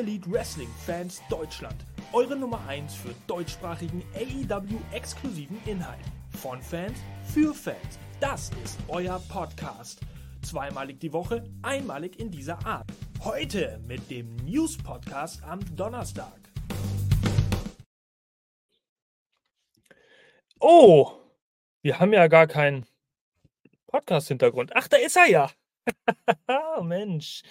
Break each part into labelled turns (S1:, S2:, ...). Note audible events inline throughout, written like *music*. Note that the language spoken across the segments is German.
S1: Elite Wrestling Fans Deutschland. Eure Nummer 1 für deutschsprachigen AEW-exklusiven Inhalt. Von Fans für Fans. Das ist euer Podcast. Zweimalig die Woche, einmalig in dieser Art. Heute mit dem News Podcast am Donnerstag. Oh, wir haben ja gar keinen Podcast-Hintergrund. Ach, da ist er ja. *laughs* Mensch.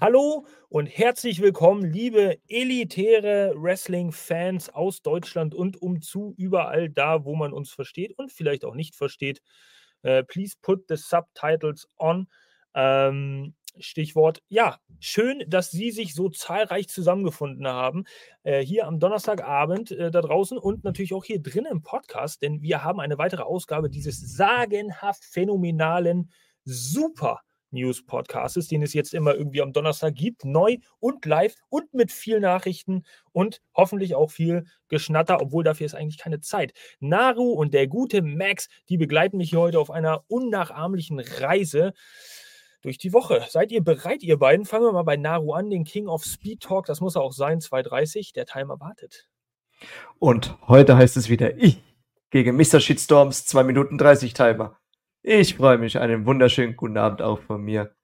S1: Hallo und herzlich willkommen, liebe elitäre Wrestling-Fans aus Deutschland und umzu, überall da, wo man uns versteht und vielleicht auch nicht versteht. Uh, please put the subtitles on. Ähm, Stichwort, ja, schön, dass Sie sich so zahlreich zusammengefunden haben, äh, hier am Donnerstagabend äh, da draußen und natürlich auch hier drin im Podcast, denn wir haben eine weitere Ausgabe dieses sagenhaft phänomenalen, super News-Podcasts, den es jetzt immer irgendwie am Donnerstag gibt, neu und live und mit viel Nachrichten und hoffentlich auch viel Geschnatter, obwohl dafür ist eigentlich keine Zeit. Naru und der gute Max, die begleiten mich hier heute auf einer unnachahmlichen Reise durch die Woche. Seid ihr bereit, ihr beiden? Fangen wir mal bei Naru an, den King of Speed Talk. Das muss er auch sein, 2.30. Der Timer wartet.
S2: Und heute heißt es wieder ich gegen Mr. Shitstorms 2 Minuten 30 Timer. Ich freue mich. Einen wunderschönen guten Abend auch von mir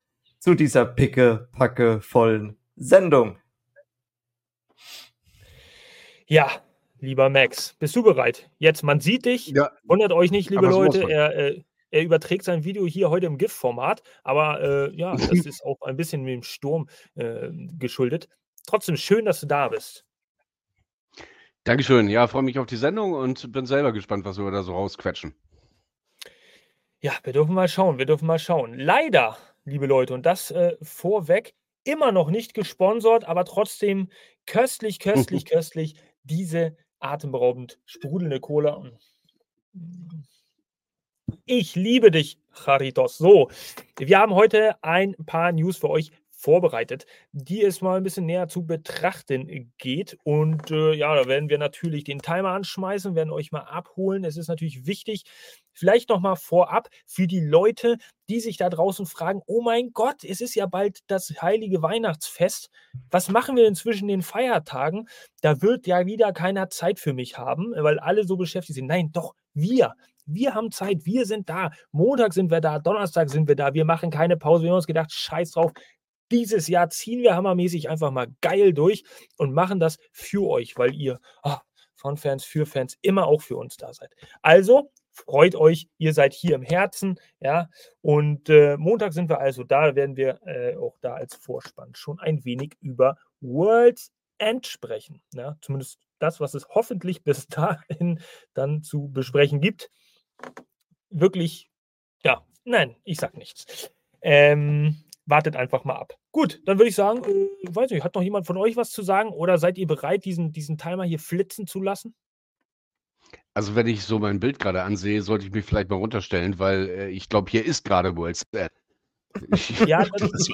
S2: zu dieser picke, packe, vollen Sendung.
S1: Ja, lieber Max, bist du bereit? Jetzt, man sieht dich. Ja. Wundert euch nicht, liebe Leute. Er, äh, er, überträgt sein Video hier heute im GIF-Format, aber äh, ja, *laughs* das ist auch ein bisschen mit dem Sturm äh, geschuldet. Trotzdem schön, dass du da bist.
S3: Dankeschön. Ja, freue mich auf die Sendung und bin selber gespannt, was wir da so rausquetschen.
S1: Ja, wir dürfen mal schauen, wir dürfen mal schauen. Leider, liebe Leute, und das äh, vorweg, immer noch nicht gesponsert, aber trotzdem köstlich, köstlich, *laughs* köstlich, diese atemberaubend sprudelnde Cola. Ich liebe dich, Charitos. So, wir haben heute ein paar News für euch vorbereitet, die es mal ein bisschen näher zu betrachten geht. Und äh, ja, da werden wir natürlich den Timer anschmeißen, werden euch mal abholen. Es ist natürlich wichtig, vielleicht noch mal vorab für die Leute, die sich da draußen fragen: Oh mein Gott, es ist ja bald das heilige Weihnachtsfest. Was machen wir denn zwischen den Feiertagen? Da wird ja wieder keiner Zeit für mich haben, weil alle so beschäftigt sind. Nein, doch, wir. Wir haben Zeit, wir sind da. Montag sind wir da, Donnerstag sind wir da. Wir machen keine Pause. Wir haben uns gedacht, scheiß drauf, dieses Jahr ziehen wir hammermäßig einfach mal geil durch und machen das für euch, weil ihr oh, von Fans für Fans immer auch für uns da seid. Also freut euch, ihr seid hier im Herzen, ja. Und äh, Montag sind wir also da, werden wir äh, auch da als Vorspann schon ein wenig über World's End sprechen. Ja? Zumindest das, was es hoffentlich bis *laughs* dahin dann zu besprechen gibt. Wirklich, ja, nein, ich sag nichts. Ähm, wartet einfach mal ab. Gut, dann würde ich sagen, äh, weiß nicht, hat noch jemand von euch was zu sagen oder seid ihr bereit, diesen, diesen Timer hier flitzen zu lassen?
S3: Also wenn ich so mein Bild gerade ansehe, sollte ich mich vielleicht mal runterstellen, weil äh, ich glaube, hier ist gerade World's End. *laughs* *laughs*
S1: ja, das, ist,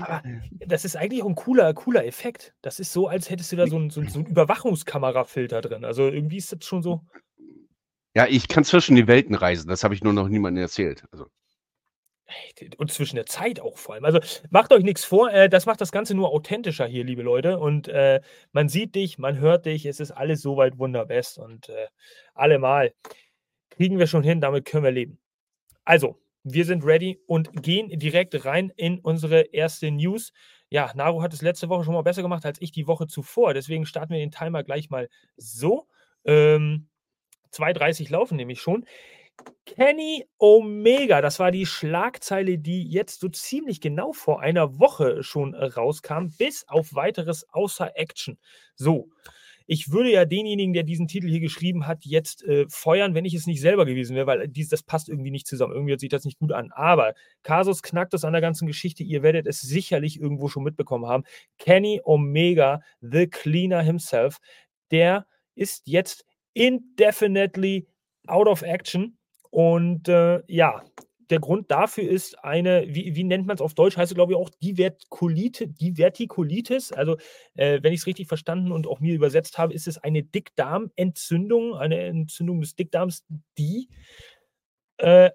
S1: aber das ist eigentlich auch ein cooler, cooler Effekt. Das ist so, als hättest du da so einen, so, so einen Überwachungskamerafilter drin. Also irgendwie ist das schon so.
S3: Ja, ich kann zwischen die Welten reisen. Das habe ich nur noch niemandem erzählt. Also.
S1: Und zwischen der Zeit auch vor allem. Also macht euch nichts vor, äh, das macht das Ganze nur authentischer hier, liebe Leute. Und äh, man sieht dich, man hört dich, es ist alles soweit wunderbest und äh, allemal kriegen wir schon hin, damit können wir leben. Also, wir sind ready und gehen direkt rein in unsere erste News. Ja, Naru hat es letzte Woche schon mal besser gemacht als ich die Woche zuvor. Deswegen starten wir den Timer gleich mal so. Ähm, 2,30 laufen nämlich schon. Kenny Omega, das war die Schlagzeile, die jetzt so ziemlich genau vor einer Woche schon rauskam, bis auf weiteres außer Action. So, ich würde ja denjenigen, der diesen Titel hier geschrieben hat, jetzt äh, feuern, wenn ich es nicht selber gewesen wäre, weil dies, das passt irgendwie nicht zusammen. Irgendwie sich das nicht gut an. Aber Kasus knackt es an der ganzen Geschichte. Ihr werdet es sicherlich irgendwo schon mitbekommen haben. Kenny Omega, the Cleaner himself, der ist jetzt indefinitely out of action. Und äh, ja, der Grund dafür ist eine, wie, wie nennt man es auf Deutsch, heißt es glaube ich auch Divertikulite, Divertikulitis. Also, äh, wenn ich es richtig verstanden und auch mir übersetzt habe, ist es eine Dickdarmentzündung, eine Entzündung des Dickdarms, die äh,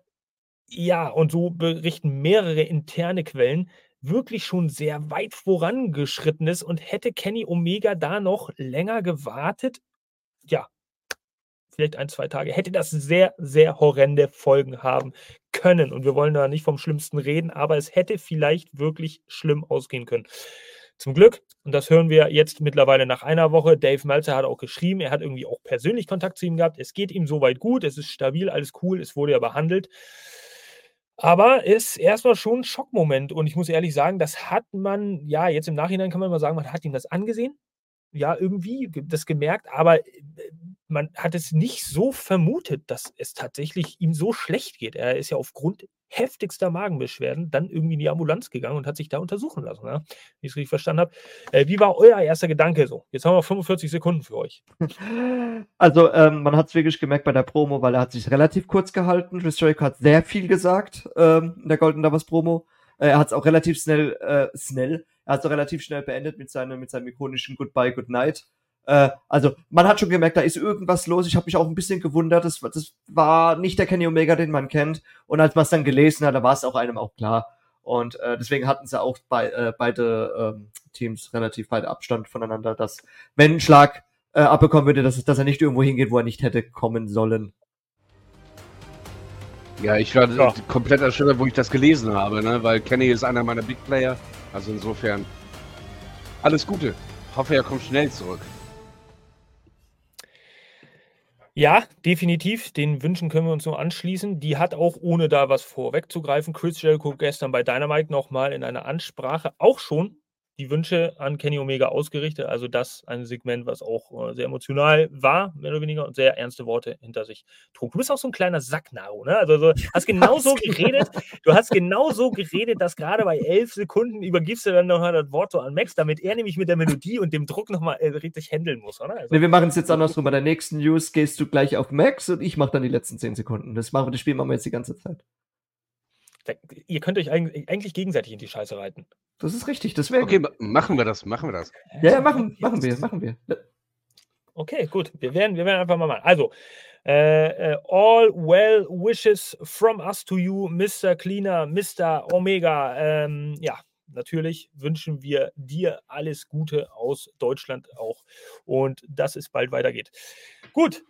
S1: ja, und so berichten mehrere interne Quellen, wirklich schon sehr weit vorangeschritten ist und hätte Kenny Omega da noch länger gewartet, ja, vielleicht ein, zwei Tage, hätte das sehr, sehr horrende Folgen haben können. Und wir wollen da nicht vom Schlimmsten reden, aber es hätte vielleicht wirklich schlimm ausgehen können. Zum Glück, und das hören wir jetzt mittlerweile nach einer Woche, Dave Meltzer hat auch geschrieben, er hat irgendwie auch persönlich Kontakt zu ihm gehabt. Es geht ihm soweit gut, es ist stabil, alles cool, es wurde ja behandelt. Aber es ist erstmal schon ein Schockmoment. Und ich muss ehrlich sagen, das hat man, ja, jetzt im Nachhinein kann man mal sagen, man hat ihm das angesehen. Ja, irgendwie das gemerkt, aber äh, man hat es nicht so vermutet, dass es tatsächlich ihm so schlecht geht. Er ist ja aufgrund heftigster Magenbeschwerden dann irgendwie in die Ambulanz gegangen und hat sich da untersuchen lassen, ja? wie ich es richtig verstanden habe. Äh, wie war euer erster Gedanke so? Jetzt haben wir 45 Sekunden für euch. *laughs*
S2: Also ähm, man hat es wirklich gemerkt bei der Promo, weil er hat sich relativ kurz gehalten. Chris Jericho hat sehr viel gesagt ähm, in der Golden Lovers Promo. Äh, er hat es auch relativ schnell, äh, schnell, er hat es auch relativ schnell beendet mit seinem, mit seinem ikonischen Goodbye, Good Night. Äh, also, man hat schon gemerkt, da ist irgendwas los. Ich habe mich auch ein bisschen gewundert. Das, das war nicht der Kenny Omega, den man kennt. Und als man es dann gelesen hat, da war es auch einem auch klar. Und äh, deswegen hatten sie auch bei, äh, beide ähm, Teams relativ weit Abstand voneinander, dass wenn ein Schlag äh, abbekommen würde, dass, dass er nicht irgendwo hingeht, wo er nicht hätte kommen sollen.
S3: Ja, ich war ja. komplett erschüttert, wo ich das gelesen habe, ne? weil Kenny ist einer meiner Big Player. Also insofern alles Gute. Hoffe, er kommt schnell zurück.
S1: Ja, definitiv. Den Wünschen können wir uns nur anschließen. Die hat auch, ohne da was vorwegzugreifen, Chris Jericho gestern bei Dynamite nochmal in einer Ansprache auch schon die Wünsche an Kenny Omega ausgerichtet. Also das ein Segment, was auch äh, sehr emotional war, mehr oder weniger, und sehr ernste Worte hinter sich trug. Du bist auch so ein kleiner Sacknaro, ne? Also so, *laughs* hast genau so geredet, du hast genau so geredet, dass gerade bei elf Sekunden übergibst du dann nochmal das Wort so an Max, damit er nämlich mit der Melodie und dem Druck nochmal äh, richtig handeln muss, oder?
S2: Also, nee, wir machen es jetzt andersrum. Bei der nächsten News gehst du gleich auf Max und ich mache dann die letzten zehn Sekunden. Das machen wir, das Spiel machen wir jetzt die ganze Zeit.
S1: Ihr könnt euch eigentlich gegenseitig in die Scheiße reiten.
S2: Das ist richtig, deswegen.
S3: Okay, machen wir das, machen wir das.
S2: Ja, ja, machen, machen wir, machen wir.
S1: Okay, gut. Wir werden, wir werden einfach mal machen. Also, äh, äh, all well wishes from us to you, Mr. Cleaner, Mr. Omega. Ähm, ja, natürlich wünschen wir dir alles Gute aus Deutschland auch und dass es bald weitergeht. Gut,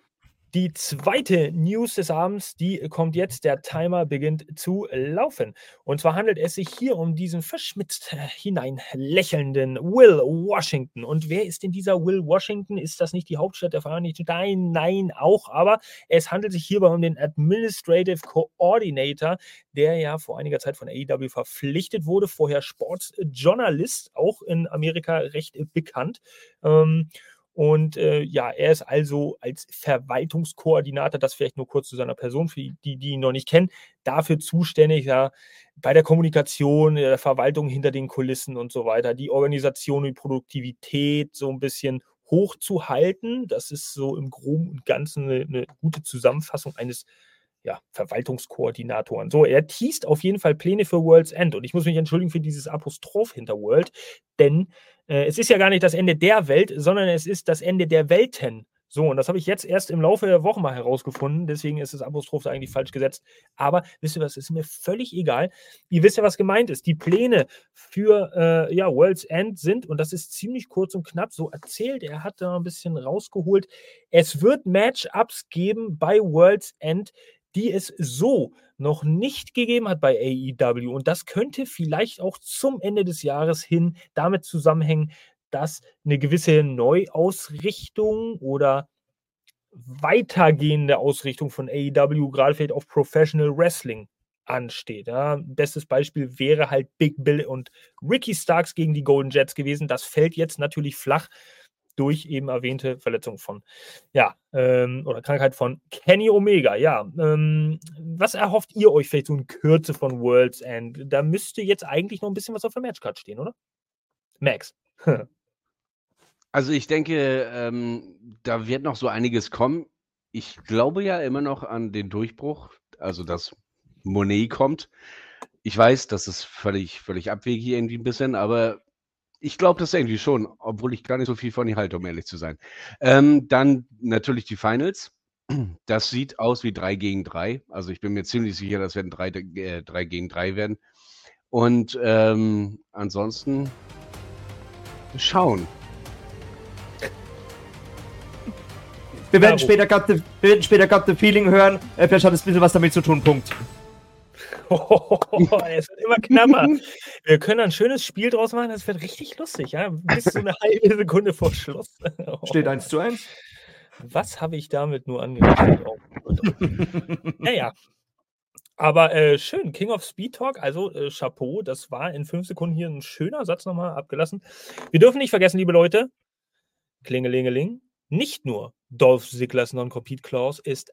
S1: die zweite News des Abends, die kommt jetzt. Der Timer beginnt zu laufen. Und zwar handelt es sich hier um diesen verschmitzt hinein lächelnden Will Washington. Und wer ist denn dieser Will Washington? Ist das nicht die Hauptstadt der Vereinigten Staaten? Nein, nein, auch. Aber es handelt sich hierbei um den Administrative Coordinator, der ja vor einiger Zeit von AEW verpflichtet wurde. Vorher Sportsjournalist, auch in Amerika recht bekannt. Ähm, und äh, ja, er ist also als Verwaltungskoordinator, das vielleicht nur kurz zu seiner Person, für die, die ihn noch nicht kennen, dafür zuständig, ja, bei der Kommunikation, der Verwaltung hinter den Kulissen und so weiter, die Organisation und die Produktivität so ein bisschen hochzuhalten. Das ist so im Groben und Ganzen eine, eine gute Zusammenfassung eines ja, Verwaltungskoordinatoren. So, er teast auf jeden Fall Pläne für World's End. Und ich muss mich entschuldigen für dieses Apostroph hinter World, denn äh, es ist ja gar nicht das Ende der Welt, sondern es ist das Ende der Welten. So, und das habe ich jetzt erst im Laufe der Woche mal herausgefunden. Deswegen ist das Apostroph eigentlich falsch gesetzt. Aber wisst ihr was, ist mir völlig egal. Ihr wisst ja, was gemeint ist. Die Pläne für äh, ja, World's End sind, und das ist ziemlich kurz und knapp so erzählt, er hat da ein bisschen rausgeholt. Es wird Matchups geben bei World's End, die es so noch nicht gegeben hat bei AEW. Und das könnte vielleicht auch zum Ende des Jahres hin damit zusammenhängen, dass eine gewisse Neuausrichtung oder weitergehende Ausrichtung von AEW gerade vielleicht auf Professional Wrestling ansteht. Ja. Bestes Beispiel wäre halt Big Bill und Ricky Starks gegen die Golden Jets gewesen. Das fällt jetzt natürlich flach durch eben erwähnte Verletzung von, ja, ähm, oder Krankheit von Kenny Omega. Ja, ähm, was erhofft ihr euch vielleicht so in Kürze von Worlds End? Da müsste jetzt eigentlich noch ein bisschen was auf der Matchcard stehen, oder? Max. *laughs*
S3: also ich denke, ähm, da wird noch so einiges kommen. Ich glaube ja immer noch an den Durchbruch, also dass Monet kommt. Ich weiß, das ist völlig, völlig abwegig irgendwie ein bisschen, aber ich glaube das irgendwie schon, obwohl ich gar nicht so viel von ihr halte, um ehrlich zu sein. Ähm, dann natürlich die Finals. Das sieht aus wie 3 gegen 3. Also ich bin mir ziemlich sicher, das werden 3, äh, 3 gegen 3 werden. Und ähm, ansonsten schauen.
S2: Wir werden später the, wir werden später Got the Feeling hören. Äh, vielleicht hat es ein bisschen was damit zu tun. Punkt.
S1: Oh, es wird immer knapper. Wir können ein schönes Spiel draus machen, das wird richtig lustig, ja? Bis zu eine halbe Sekunde vor Schluss. *laughs*
S2: Steht 1 zu 1.
S1: Was habe ich damit nur angerichtet? Oh, naja. Aber äh, schön, King of Speed Talk, also äh, Chapeau, das war in fünf Sekunden hier ein schöner Satz nochmal abgelassen. Wir dürfen nicht vergessen, liebe Leute, Klingelingeling, nicht nur Dolph Ziggler's Non-Compete Clause ist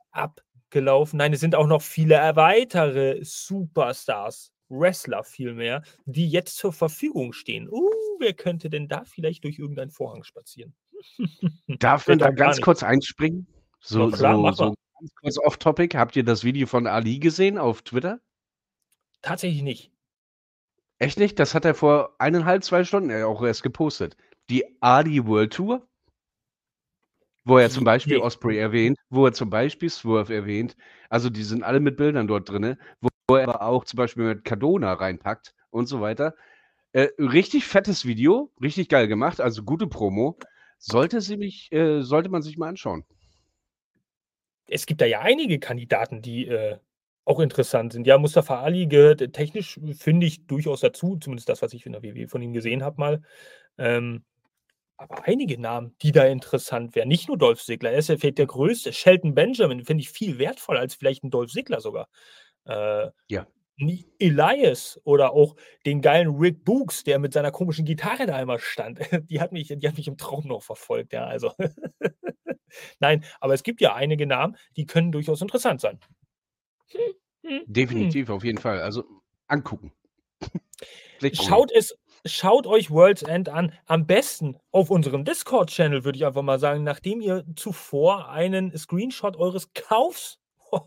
S1: abgelaufen, nein, es sind auch noch viele weitere Superstars, Wrestler vielmehr, die jetzt zur Verfügung stehen. Uh, wer könnte denn da vielleicht durch irgendeinen Vorhang spazieren? *laughs*
S3: Darf man da ganz kurz einspringen? So,
S1: klar,
S3: so, so ganz kurz off-topic. Habt ihr das Video von Ali gesehen auf Twitter?
S1: Tatsächlich nicht.
S3: Echt nicht? Das hat er vor eineinhalb, zwei Stunden auch erst gepostet. Die Ali World Tour, wo er zum Beispiel
S1: Nee.
S3: Osprey erwähnt, wo er zum Beispiel Swerve erwähnt. Also die sind alle mit Bildern dort drin, wo er aber auch zum Beispiel mit Cardona reinpackt und so weiter. Äh, richtig fettes Video, richtig geil gemacht, also gute Promo. Sollte, sie mich, äh, sollte man sich mal anschauen.
S1: Es gibt da ja einige Kandidaten, die äh, auch interessant sind. Ja, Mustafa Ali gehört äh, technisch, finde ich, durchaus dazu, zumindest das, was ich in der WWE von ihm gesehen habe mal. Ähm, aber einige Namen, die da interessant wären. Nicht nur Dolph Ziggler, er ist ja vielleicht der größte. Shelton Benjamin finde ich viel wertvoller als vielleicht ein Dolph Ziggler sogar. Äh,
S3: Ja.
S1: Elias oder auch den geilen Rick Books, der mit seiner komischen Gitarre da immer stand. *laughs* Die hat mich, die hat mich im Traum noch verfolgt, ja. Also. *laughs* Nein, aber es gibt ja einige Namen, die können durchaus interessant sein. Hm, hm, hm.
S3: Definitiv, auf jeden Fall. Also angucken. *laughs*
S1: Schaut es, schaut euch World's End an. Am besten auf unserem Discord-Channel, würde ich einfach mal sagen, nachdem ihr zuvor einen Screenshot eures Kaufs *laughs*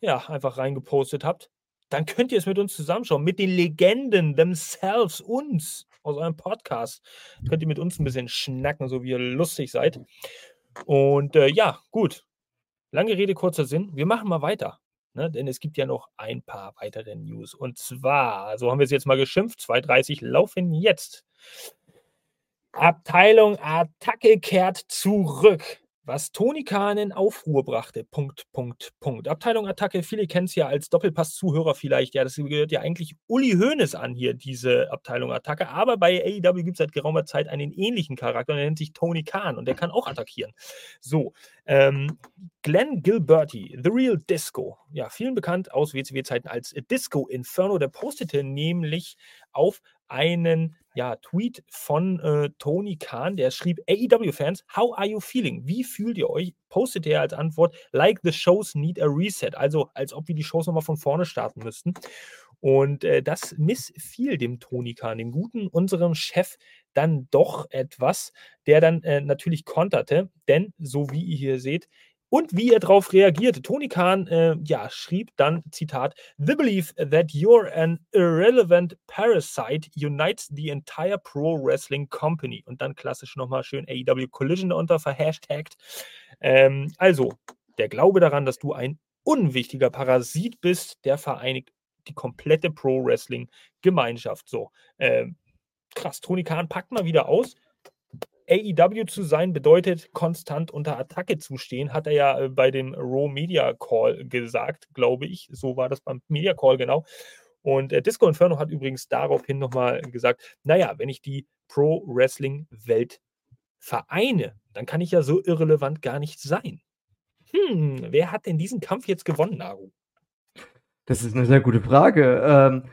S1: ja, einfach reingepostet habt. Dann könnt ihr es mit uns zusammenschauen, mit den Legenden themselves, uns aus eurem Podcast. Könnt ihr mit uns ein bisschen schnacken, so wie ihr lustig seid. Und äh, ja, gut. Lange Rede, kurzer Sinn. Wir machen mal weiter. Ne? Denn es gibt ja noch ein paar weitere News. Und zwar, so haben wir es jetzt mal geschimpft, 2.30 laufen jetzt. Abteilung Attacke kehrt zurück. Was Toni Kahn in Aufruhr brachte. Punkt, Punkt, Punkt. Abteilung Attacke, viele kennen es ja als Doppelpass-Zuhörer vielleicht. Ja, das gehört ja eigentlich Uli Hoeneß an hier, diese Abteilung Attacke. Aber bei AEW gibt es seit geraumer Zeit einen ähnlichen Charakter der nennt sich Tony Khan und der kann auch attackieren. So, ähm, Glenn Gilberti, The Real Disco, ja, vielen bekannt aus WCW-Zeiten als Disco Inferno, der postete nämlich auf einen ja, Tweet von äh, Tony Khan, der schrieb: AEW-Fans, how are you feeling? Wie fühlt ihr euch? Postete er als Antwort: Like the shows need a reset. Also, als ob wir die Shows nochmal von vorne starten müssten. Und äh, das missfiel dem Tony Khan, dem guten, unserem Chef, dann doch etwas, der dann äh, natürlich konterte, denn so wie ihr hier seht, und wie er darauf reagierte. Tony Khan äh, ja, schrieb dann, Zitat, The belief that you're an irrelevant parasite unites the entire Pro Wrestling Company. Und dann klassisch nochmal schön AEW Collision unter verhashtagt. Ähm, also, der Glaube daran, dass du ein unwichtiger Parasit bist, der vereinigt die komplette Pro Wrestling Gemeinschaft. So, ähm, krass, Tony Khan packt mal wieder aus. AEW zu sein bedeutet konstant unter Attacke zu stehen, hat er ja äh, bei dem Raw Media Call gesagt, glaube ich. So war das beim Media Call genau. Und äh, Disco Inferno hat übrigens daraufhin nochmal gesagt, naja, wenn ich die Pro Wrestling Welt vereine, dann kann ich ja so irrelevant gar nicht sein. Hm, wer hat denn diesen Kampf jetzt gewonnen, Naru?
S2: Das ist eine sehr gute Frage. Ähm,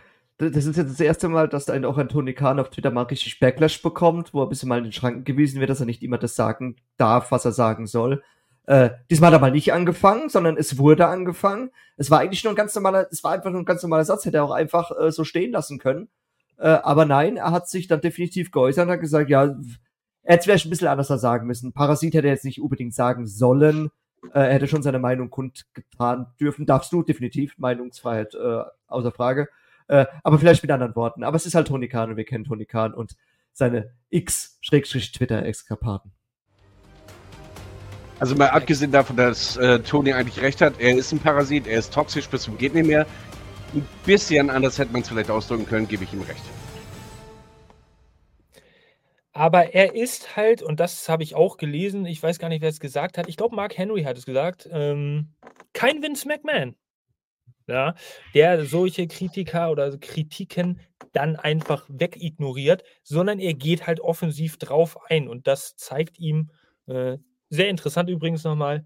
S2: das ist jetzt das erste Mal, dass ein, auch ein Khan auf Twitter mal richtig Backlash bekommt, wo er ein bisschen mal in den Schranken gewiesen wird, dass er nicht immer das sagen darf, was er sagen soll. Äh, diesmal hat er mal nicht angefangen, sondern es wurde angefangen. Es war eigentlich nur ein ganz normaler, es war einfach nur ein ganz normaler Satz, hätte er auch einfach äh, so stehen lassen können. Äh, aber nein, er hat sich dann definitiv geäußert und hat gesagt, ja, er hätte es ein bisschen anders sagen müssen. Parasit hätte er jetzt nicht unbedingt sagen sollen. Äh, er hätte schon seine Meinung kundgetan dürfen. Darfst du definitiv. Meinungsfreiheit äh, außer Frage. Äh, aber vielleicht mit anderen Worten. Aber es ist halt Tony Khan und wir kennen Tony Khan und seine X-Twitter-Exkapaten.
S3: Also mal abgesehen davon, dass äh, Tony eigentlich recht hat, er ist ein Parasit, er ist toxisch bis zum geht nicht mehr. Ein bisschen anders hätte man es vielleicht ausdrücken können, gebe ich ihm recht.
S1: Aber er ist halt, und das habe ich auch gelesen, ich weiß gar nicht, wer es gesagt hat, ich glaube, Mark Henry hat es gesagt, ähm, kein Vince McMahon. Ja, der solche Kritiker oder Kritiken dann einfach wegignoriert, sondern er geht halt offensiv drauf ein. Und das zeigt ihm, äh, sehr interessant übrigens nochmal,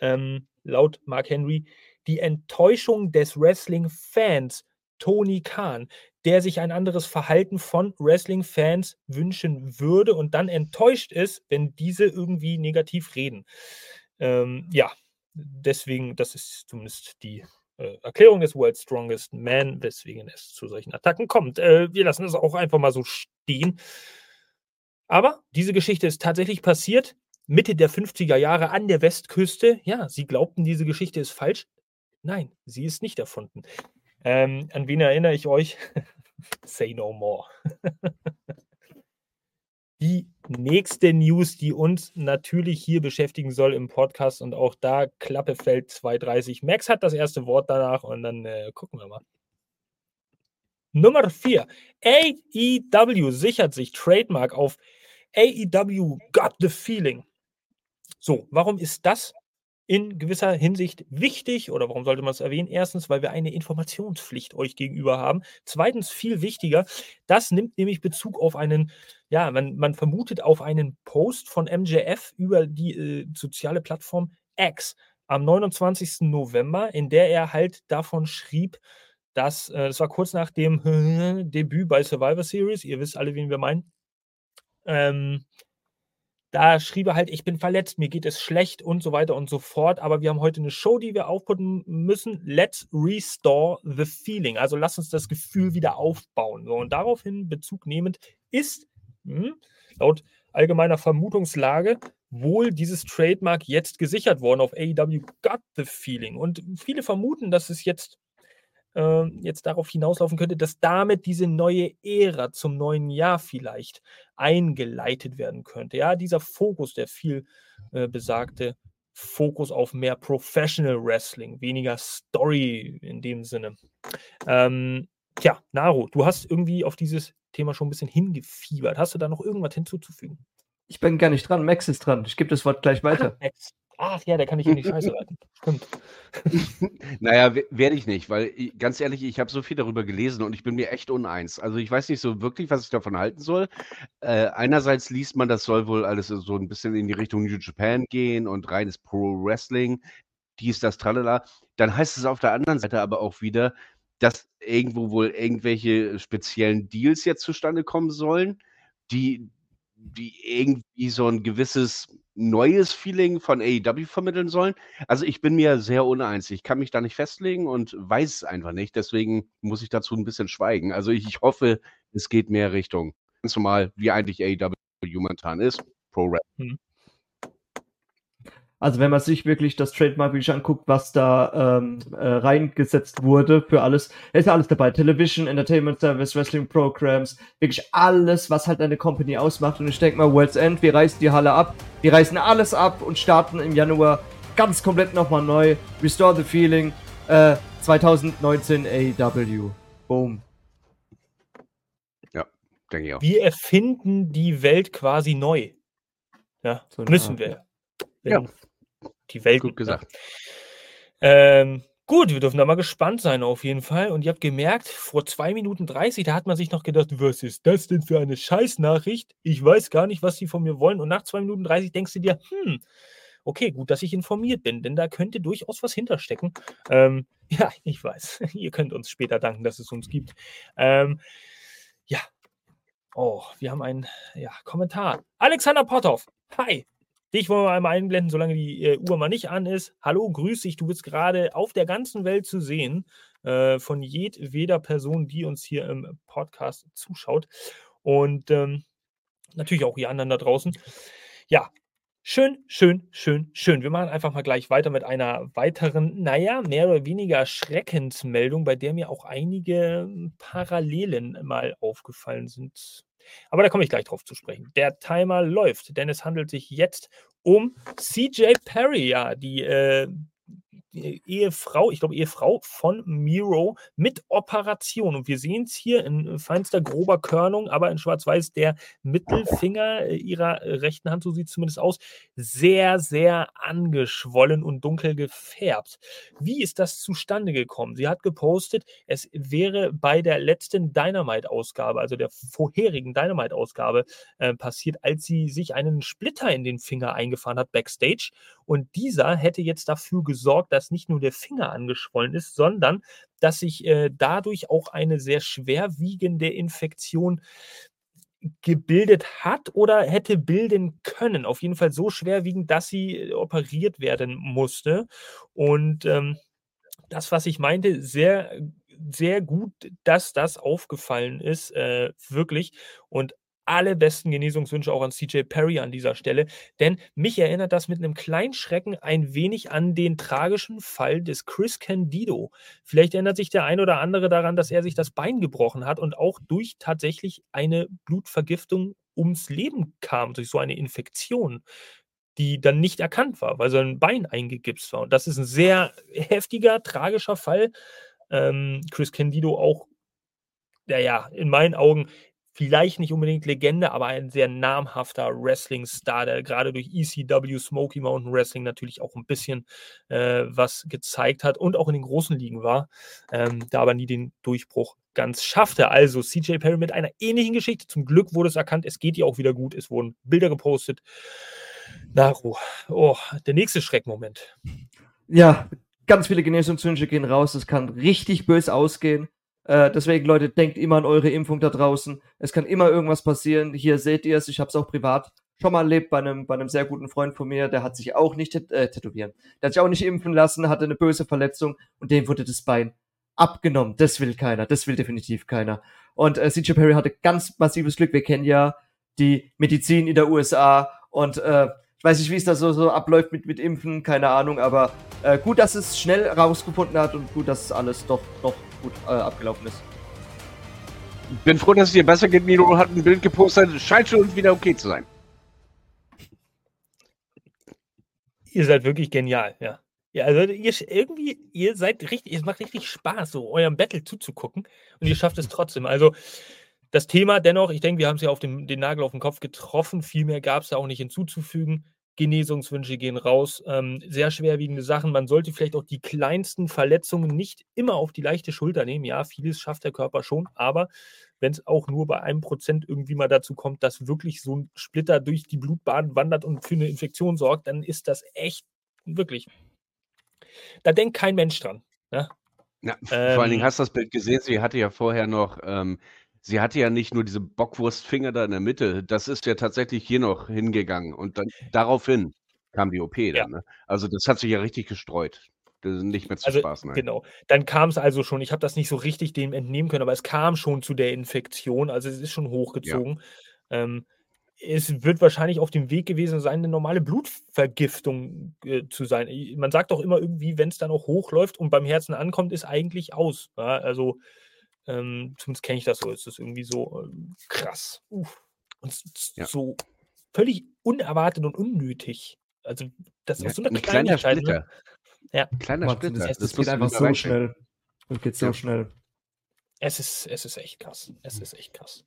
S1: ähm, laut Mark Henry, die Enttäuschung des Wrestling-Fans Tony Khan, der sich ein anderes Verhalten von Wrestling-Fans wünschen würde und dann enttäuscht ist, wenn diese irgendwie negativ reden. Ähm, ja, deswegen, das ist zumindest die Erklärung des World's Strongest Man, weswegen es zu solchen Attacken kommt. Äh, wir lassen es auch einfach mal so stehen. Aber diese Geschichte ist tatsächlich passiert. Mitte der 50er Jahre an der Westküste. Ja, sie glaubten, diese Geschichte ist falsch. Nein, sie ist nicht erfunden. Ähm, an wen erinnere ich euch? *laughs* Say no more. *laughs* die nächste News, die uns natürlich hier beschäftigen soll im Podcast und auch da Klappe fällt 230. Max hat das erste Wort danach und dann äh, gucken wir mal. Nummer 4. AEW sichert sich Trademark auf AEW Got the Feeling. So, warum ist das in gewisser Hinsicht wichtig oder warum sollte man es erwähnen? Erstens, weil wir eine Informationspflicht euch gegenüber haben. Zweitens, viel wichtiger, das nimmt nämlich Bezug auf einen, ja, man, man vermutet auf einen Post von MJF über die äh, soziale Plattform X am 29. November, in der er halt davon schrieb, dass, äh, das war kurz nach dem *laughs* Debüt bei Survivor Series, ihr wisst alle, wen wir meinen, ähm, da schrieb er halt, ich bin verletzt, mir geht es schlecht und so weiter und so fort. Aber wir haben heute eine Show, die wir aufputten müssen. Let's restore the feeling. Also lass uns das Gefühl wieder aufbauen. So, und daraufhin Bezug nehmend ist hm, laut allgemeiner Vermutungslage wohl dieses Trademark jetzt gesichert worden auf AEW Got the Feeling. Und viele vermuten, dass es jetzt äh, jetzt darauf hinauslaufen könnte, dass damit diese neue Ära zum neuen Jahr vielleicht eingeleitet werden könnte. Ja, dieser Fokus, der viel äh, besagte Fokus auf mehr Professional Wrestling, weniger Story in dem Sinne. Ähm, tja, Naro, du hast irgendwie auf dieses Thema schon ein bisschen hingefiebert. Hast du da noch irgendwas hinzuzufügen?
S2: Ich bin gar nicht dran, Max ist dran. Ich gebe das Wort gleich weiter. *laughs*
S1: Max. Ach ja, der kann ich in die Scheiße reiten. Stimmt. *laughs*
S3: naja, werde ich nicht, weil ganz ehrlich, ich habe so viel darüber gelesen und ich bin mir echt uneins. Also ich weiß nicht so wirklich, was ich davon halten soll. Äh, einerseits liest man, das soll wohl alles so ein bisschen in die Richtung New Japan gehen und reines Pro Wrestling, dies, das, tralala. Dann heißt es auf der anderen Seite aber auch wieder, dass irgendwo wohl irgendwelche speziellen Deals jetzt zustande kommen sollen, die, die irgendwie so ein gewisses neues Feeling von AEW vermitteln sollen. Also ich bin mir sehr uneins. Ich kann mich da nicht festlegen und weiß es einfach nicht. Deswegen muss ich dazu ein bisschen schweigen. Also ich, ich hoffe, es geht mehr Richtung ganz normal, wie eigentlich AEW momentan ist. Pro Rap.
S2: Also wenn man sich wirklich das Trademark wirklich anguckt, was da ähm, äh, reingesetzt wurde für alles, ist ja alles dabei. Television, Entertainment Service, Wrestling Programs, wirklich alles, was halt eine Company ausmacht. Und ich denke mal, World's End, wir reißen die Halle ab, wir reißen alles ab und starten im Januar ganz komplett nochmal neu. Restore the Feeling, äh, 2019 AEW. Boom.
S3: Ja, denke ich auch.
S1: Wir erfinden die Welt quasi neu. Ja, so müssen wir. Ja die Welt.
S3: Gut gesagt.
S1: Ähm, gut, wir dürfen da mal gespannt sein auf jeden Fall. Und ihr habt gemerkt, vor 2 Minuten 30, da hat man sich noch gedacht, was ist das denn für eine Scheißnachricht? Ich weiß gar nicht, was die von mir wollen. Und nach 2 Minuten 30 denkst du dir, hm, okay, gut, dass ich informiert bin, denn da könnte durchaus was hinterstecken. Ähm, *laughs* ja, ich weiß. *laughs* Ihr könnt uns später danken, dass es uns gibt. Ähm, ja. Oh, wir haben einen ja, Kommentar. Alexander Potthoff. Hi. Dich wollen wir einmal einblenden, solange die äh, Uhr mal nicht an ist. Hallo, grüß dich. Du bist gerade auf der ganzen Welt zu sehen, äh, von jedweder Person, die uns hier im Podcast zuschaut. Und ähm, natürlich auch ihr anderen da draußen. Ja, Schön, schön, schön, schön. Wir machen einfach mal gleich weiter mit einer weiteren, naja, mehr oder weniger Schreckensmeldung, bei der mir auch einige Parallelen mal aufgefallen sind aber da komme ich gleich drauf zu sprechen. Der Timer läuft, denn es handelt sich jetzt um CJ Perry, ja, die äh, Ehefrau, ich glaube Ehefrau von Miro mit Operation. Und wir sehen es hier in feinster grober Körnung, aber in Schwarz-Weiß der Mittelfinger ihrer rechten Hand, so sieht es zumindest aus, sehr, sehr angeschwollen und dunkel gefärbt. Wie ist das zustande gekommen? Sie hat gepostet, es wäre bei der letzten Dynamite-Ausgabe, also der vorherigen Dynamite-Ausgabe, äh, passiert, als sie sich einen Splitter in den Finger eingefahren hat backstage. Und dieser hätte jetzt dafür gesorgt, dass nicht nur der Finger angeschwollen ist, sondern dass sich äh, dadurch auch eine sehr schwerwiegende Infektion gebildet hat oder hätte bilden können. Auf jeden Fall so schwerwiegend, dass sie äh, operiert werden musste. Und ähm, das, was ich meinte, sehr, sehr gut, dass das aufgefallen ist, äh, wirklich. Und alle besten Genesungswünsche auch an CJ Perry an dieser Stelle, denn mich erinnert das mit einem kleinen Schrecken ein wenig an den tragischen Fall des Chris Candido. Vielleicht erinnert sich der ein oder andere daran, dass er sich das Bein gebrochen hat und auch durch tatsächlich eine Blutvergiftung ums Leben kam, durch so eine Infektion die dann nicht erkannt war, weil sein Bein eingegipst war. Und das ist ein sehr heftiger, tragischer Fall. Ähm, Chris Candido auch, naja, in meinen Augen vielleicht nicht unbedingt Legende, aber ein sehr namhafter Wrestling-Star, der gerade durch ECW Smoky Mountain Wrestling natürlich auch ein bisschen äh, was gezeigt hat und auch in den großen Ligen war, ähm, da aber nie den Durchbruch ganz schaffte. Also CJ Perry mit einer ähnlichen Geschichte. Zum Glück wurde es erkannt, es geht ihr auch wieder gut. Es wurden Bilder gepostet. Naru, oh, der nächste Schreckmoment.
S2: Ja, ganz viele Genesungswünsche gehen raus. Es kann richtig böse ausgehen. Äh, deswegen, Leute, denkt immer an eure Impfung da draußen. Es kann immer irgendwas passieren. Hier seht ihr es, ich habe es auch privat schon mal erlebt bei einem, bei einem sehr guten Freund von mir, der hat sich auch nicht äh, tätowieren. Der hat sich auch nicht impfen lassen, hatte eine böse Verletzung und dem wurde das Bein abgenommen. Das will keiner, das will definitiv keiner. Und äh, CJ Perry hatte ganz massives Glück. Wir kennen ja die Medizin in der USA und äh, weiß nicht, wie es da so, so abläuft mit, mit Impfen, keine Ahnung, aber äh, gut, dass es schnell rausgefunden hat und gut, dass alles doch, doch gut äh, abgelaufen ist.
S3: Bin froh, dass es dir besser geht. Milo hat ein Bild gepostet. Scheint schon wieder okay zu sein.
S1: Ihr seid wirklich genial, ja. Ja, also ihr irgendwie, ihr seid richtig, es macht richtig Spaß, so eurem Battle zuzugucken und ihr schafft es trotzdem. Also das Thema dennoch, ich denke, wir haben es ja auf dem, den Nagel auf den Kopf getroffen. Viel mehr gab es da auch nicht hinzuzufügen. Genesungswünsche gehen raus. Ähm, sehr schwerwiegende Sachen. Man sollte vielleicht auch die kleinsten Verletzungen nicht immer auf die leichte Schulter nehmen. Ja, vieles schafft der Körper schon, aber wenn es auch nur bei einem Prozent irgendwie mal dazu kommt, dass wirklich so ein Splitter durch die Blutbahn wandert und für eine Infektion sorgt, dann ist das echt wirklich. Da denkt kein Mensch dran.
S3: Ne? Ja, ähm, vor allen Dingen ähm. hast du das Bild gesehen. Sie hatte ja vorher noch ähm, sie hatte ja nicht nur diese Bockwurstfinger da in der Mitte, das ist ja tatsächlich hier noch hingegangen und dann daraufhin kam die OP
S1: Ja.
S3: dann, ne? Also, das hat sich ja richtig gestreut. Das ist nicht mehr zu
S1: Also,
S3: spaßen, nein.
S1: genau. Dann kam es also schon ich habe das nicht so richtig dem entnehmen können, aber es kam schon zu der Infektion, also, es ist schon Ja. hochgezogen. Ähm, es wird wahrscheinlich auf dem Weg gewesen sein, eine normale Blutvergiftung, äh, zu sein. man sagt doch immer irgendwie, wenn es dann auch hochläuft und beim Herzen ankommt, ist eigentlich aus, ja? Also ähm, zumindest kenne ich das so. Es ist irgendwie so ähm, krass. Uff. Und ja. so völlig unerwartet und unnötig. Also, das
S3: ja,
S1: ist so
S3: eine ein kleiner Splitter. Ne?
S2: Ja. Ein kleiner Splitter. Das, das, geht einfach so schnell. Das geht so schnell.
S1: Es ist, es ist echt krass. Es ist echt krass.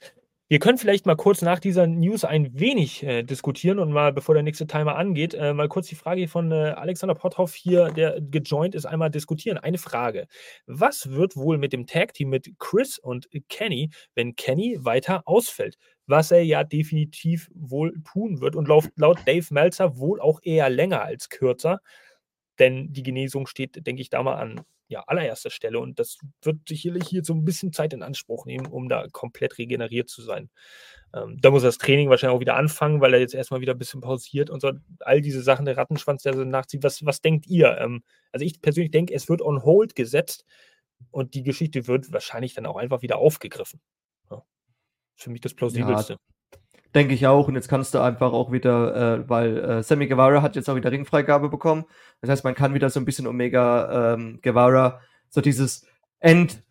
S1: Wir können vielleicht mal kurz nach dieser News ein wenig äh, diskutieren und mal, bevor der nächste Timer angeht, äh, mal kurz die Frage von äh, Alexander Potthoff hier, der gejoint ist, einmal diskutieren. Eine Frage. Was wird wohl mit dem Tag-Team mit Chris und Kenny, wenn Kenny weiter ausfällt? Was er ja definitiv wohl tun wird und laut, laut Dave Meltzer wohl auch eher länger als kürzer, denn die Genesung steht, denke ich, da mal an ja, allererster Stelle. Und das wird sicherlich hier so ein bisschen Zeit in Anspruch nehmen, um da komplett regeneriert zu sein. Ähm, da muss das Training wahrscheinlich auch wieder anfangen, weil er jetzt erstmal wieder ein bisschen pausiert und so. All diese Sachen, der Rattenschwanz, der so nachzieht. Was, was denkt ihr? Ähm, also ich persönlich denke, es wird on hold gesetzt und die Geschichte wird wahrscheinlich dann auch einfach wieder aufgegriffen. Ja. Für mich das plausibelste. Ja,
S2: Denke ich auch. Und jetzt kannst du einfach auch wieder, äh, weil äh, Sammy Guevara hat jetzt auch wieder Ringfreigabe bekommen. Das heißt, man kann wieder so ein bisschen Omega ähm, Guevara, so dieses End,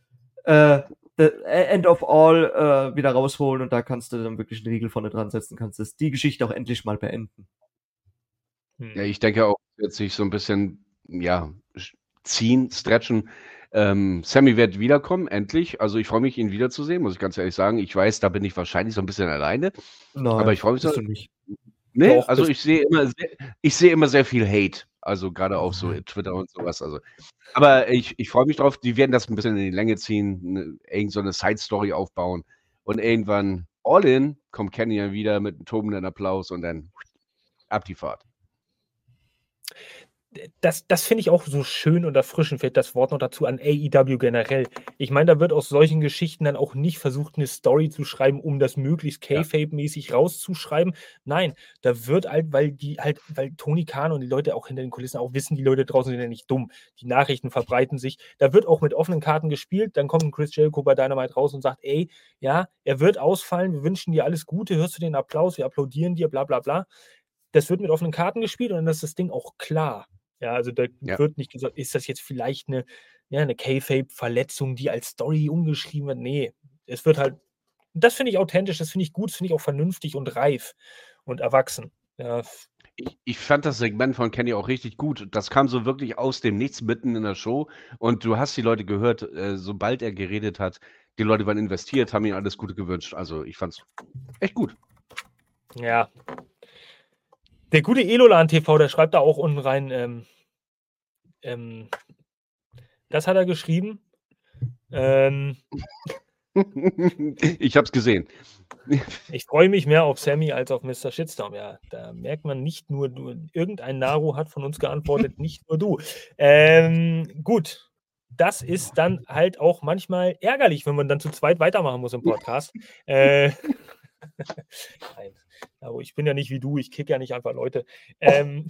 S2: äh, End of All äh, wieder rausholen und da kannst du dann wirklich einen Riegel vorne dran setzen, kannst das, die Geschichte auch endlich mal beenden.
S3: Hm. Ja, ich denke auch, wird sich so ein bisschen, ja, ziehen, stretchen. Ähm, Sammy wird wiederkommen, endlich. Also ich freue mich, ihn wiederzusehen, muss ich ganz ehrlich sagen. Ich weiß, da bin ich wahrscheinlich so ein bisschen alleine.
S2: Nein,
S3: aber ich freue mich so.
S2: nicht.
S3: Nee,
S1: Doch,
S3: also ich sehe immer, sehr, ich sehe immer sehr viel Hate. Also gerade auf so Twitter und sowas. Also, aber ich, ich freue mich drauf. Die werden das ein bisschen in die Länge ziehen, ne, irgend so eine Side-Story aufbauen und irgendwann all in kommt Kenny ja wieder mit einem tobenden Applaus und dann ab die Fahrt.
S1: Das, das finde ich auch so schön und erfrischend, fällt das Wort noch dazu an AEW generell. Ich meine, da wird aus solchen Geschichten dann auch nicht versucht, eine Story zu schreiben, um das möglichst. K-Fape-mäßig rauszuschreiben. Nein, da wird halt, weil die halt, weil Tony Khan und die Leute auch hinter den Kulissen auch wissen, die Leute draußen sind ja nicht dumm. Die Nachrichten verbreiten sich. Da wird auch mit offenen Karten gespielt. Dann kommt ein Chris Jericho bei Dynamite raus und sagt, ey, ja, er wird ausfallen, wir wünschen dir alles Gute, hörst du den Applaus, wir applaudieren dir, bla bla bla. Das wird mit offenen Karten gespielt und dann ist das Ding auch klar. Ja, also da
S3: Ja.
S1: wird nicht gesagt, ist das jetzt vielleicht eine, ja, eine K-Fape-Verletzung, die als Story umgeschrieben wird? Nee, es wird halt, das finde ich authentisch, das finde ich gut, das finde ich auch vernünftig und reif und erwachsen. Ja,
S3: Ich, ich fand das Segment von Kenny auch richtig gut. Das kam so wirklich aus dem Nichts mitten in der Show. Und du hast die Leute gehört, äh, sobald er geredet hat, die Leute waren investiert, haben ihm alles Gute gewünscht. Also ich fand's echt gut.
S1: ja. Der gute Elolan TV, der schreibt da auch unten rein, ähm, ähm, das hat er geschrieben. Ähm, *laughs*
S3: ich hab's gesehen.
S1: Ich freue mich mehr auf Sammy als auf Mr. Shitstorm. Ja, da merkt man nicht nur du. Irgendein Naru hat von uns geantwortet, *laughs* nicht nur du. Ähm, gut. Das ist dann halt auch manchmal ärgerlich, wenn man dann zu zweit weitermachen muss im Podcast. äh, *laughs* *laughs* Nein, Naru, ich bin ja nicht wie du, ich kick ja nicht einfach Leute. Ähm,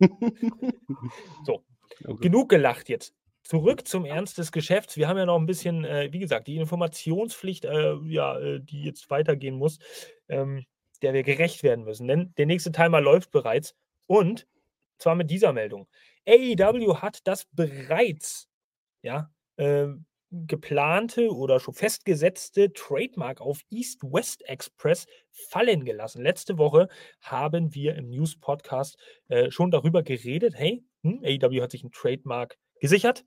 S1: *laughs* so,
S3: Okay.
S1: genug gelacht jetzt. Zurück zum Ernst des Geschäfts. Wir haben ja noch ein bisschen, äh, wie gesagt, die Informationspflicht, äh, ja, äh, die jetzt weitergehen muss, ähm, der wir gerecht werden müssen. Denn der nächste Timer läuft bereits und zwar mit dieser Meldung. AEW hat das bereits, ja, ähm, geplante oder schon festgesetzte Trademark auf East-West Express fallen gelassen. Letzte Woche haben wir im News-Podcast äh, schon darüber geredet, hey, hm, AEW hat sich ein Trademark gesichert.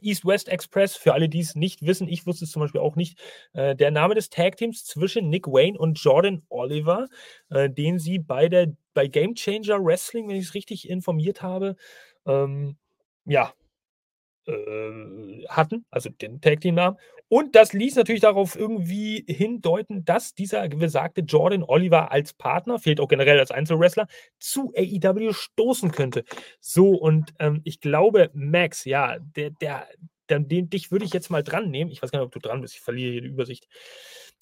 S1: East-West Express, für alle, die es nicht wissen, ich wusste es zum Beispiel auch nicht, äh, der Name des Tag-Teams zwischen Nick Wayne und Jordan Oliver, äh, den sie bei, der, bei Game Changer Wrestling, wenn ich es richtig informiert habe, ähm, ja, äh, hatten, also den Tag-Team-Namen. Und das ließ natürlich darauf irgendwie hindeuten, dass dieser besagte Jordan Oliver als Partner, fehlt auch generell als Einzelwrestler, zu AEW stoßen könnte. So, und ähm, ich glaube, Max, ja, der, der, der den, dich würde ich jetzt mal dran nehmen. Ich weiß gar nicht, ob du dran bist, ich verliere hier die Übersicht.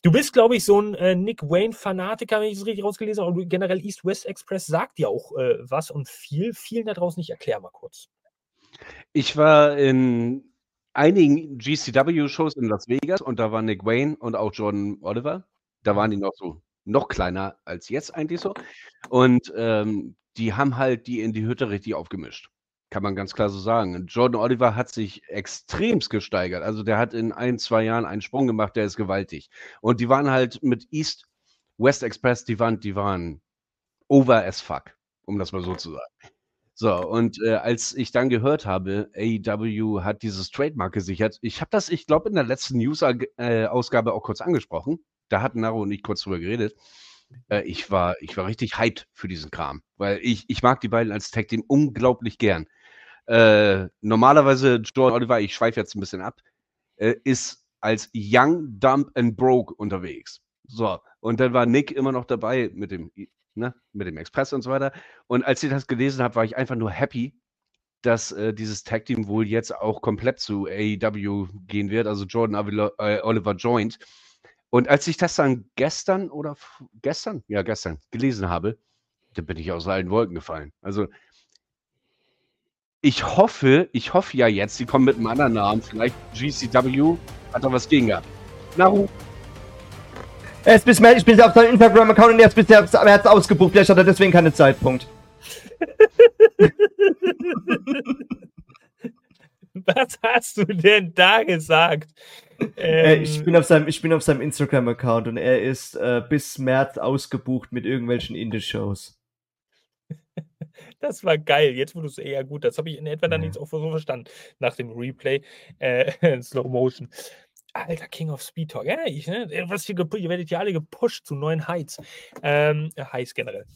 S1: Du bist, glaube ich, so ein äh, Nick Wayne-Fanatiker, wenn ich es richtig rausgelesen habe. Und generell East-West Express sagt dir auch äh, was und viel, vielen da draußen nicht. Erklär mal kurz.
S3: Ich war in einigen GCW-Shows in Las Vegas und da war Nick Wayne und auch Jordan Oliver. Da waren die noch so noch kleiner als jetzt eigentlich so. Und ähm, die haben halt die in die Hütte richtig aufgemischt. Kann man ganz klar so sagen. Und Jordan Oliver hat sich extremst gesteigert. Also der hat in ein, zwei Jahren einen Sprung gemacht, der ist gewaltig. Und die waren halt mit East West Express, die waren, die waren over as fuck, um das mal so zu sagen. So, und äh, als ich dann gehört habe, AEW hat dieses Trademark gesichert, ich habe das, ich glaube, in der letzten News-Ausgabe auch kurz angesprochen. Da hatten Naro und ich kurz drüber geredet. Äh, ich, war, ich war richtig hyped für diesen Kram, weil ich, ich mag die beiden als Tag-Team unglaublich gern. Äh, normalerweise, Jordan Oliver, ich schweife jetzt ein bisschen ab, äh, ist als Young, Dump and Broke unterwegs. So, und dann war Nick immer noch dabei mit dem, ne, mit dem Express und so weiter. Und als ich das gelesen habe, war ich einfach nur happy, dass äh, dieses Tag Team wohl jetzt auch komplett zu AEW gehen wird, also Jordan Avila, äh, Oliver joint. Und als ich das dann gestern oder gestern, ja gestern gelesen habe, da bin ich aus allen Wolken gefallen. Also ich hoffe, ich hoffe ja jetzt, sie kommen mit einem anderen Namen, vielleicht GCW, hat da was gegen gehabt. Naru,
S2: Er ist ich bin auf seinem Instagram-Account und er ist bisher er hat's ausgebucht, vielleicht hat er deswegen keinen Zeitpunkt. *laughs*
S1: Was hast du denn da gesagt?
S2: Äh,
S1: Ähm,
S2: ich, bin auf seinem, ich bin auf seinem Instagram-Account und er ist äh, bis März ausgebucht mit irgendwelchen Indie-Shows. *laughs*
S1: Das war geil. Jetzt, du es eher gut, das habe ich in etwa dann jetzt auch so verstanden nach dem Replay äh, in *laughs* Slow Motion. Alter, King of Speed Talk. Ja, ich, ne? Was hier ihr werdet ja alle gepusht zu neuen Heights. Ähm, äh, Heights generell.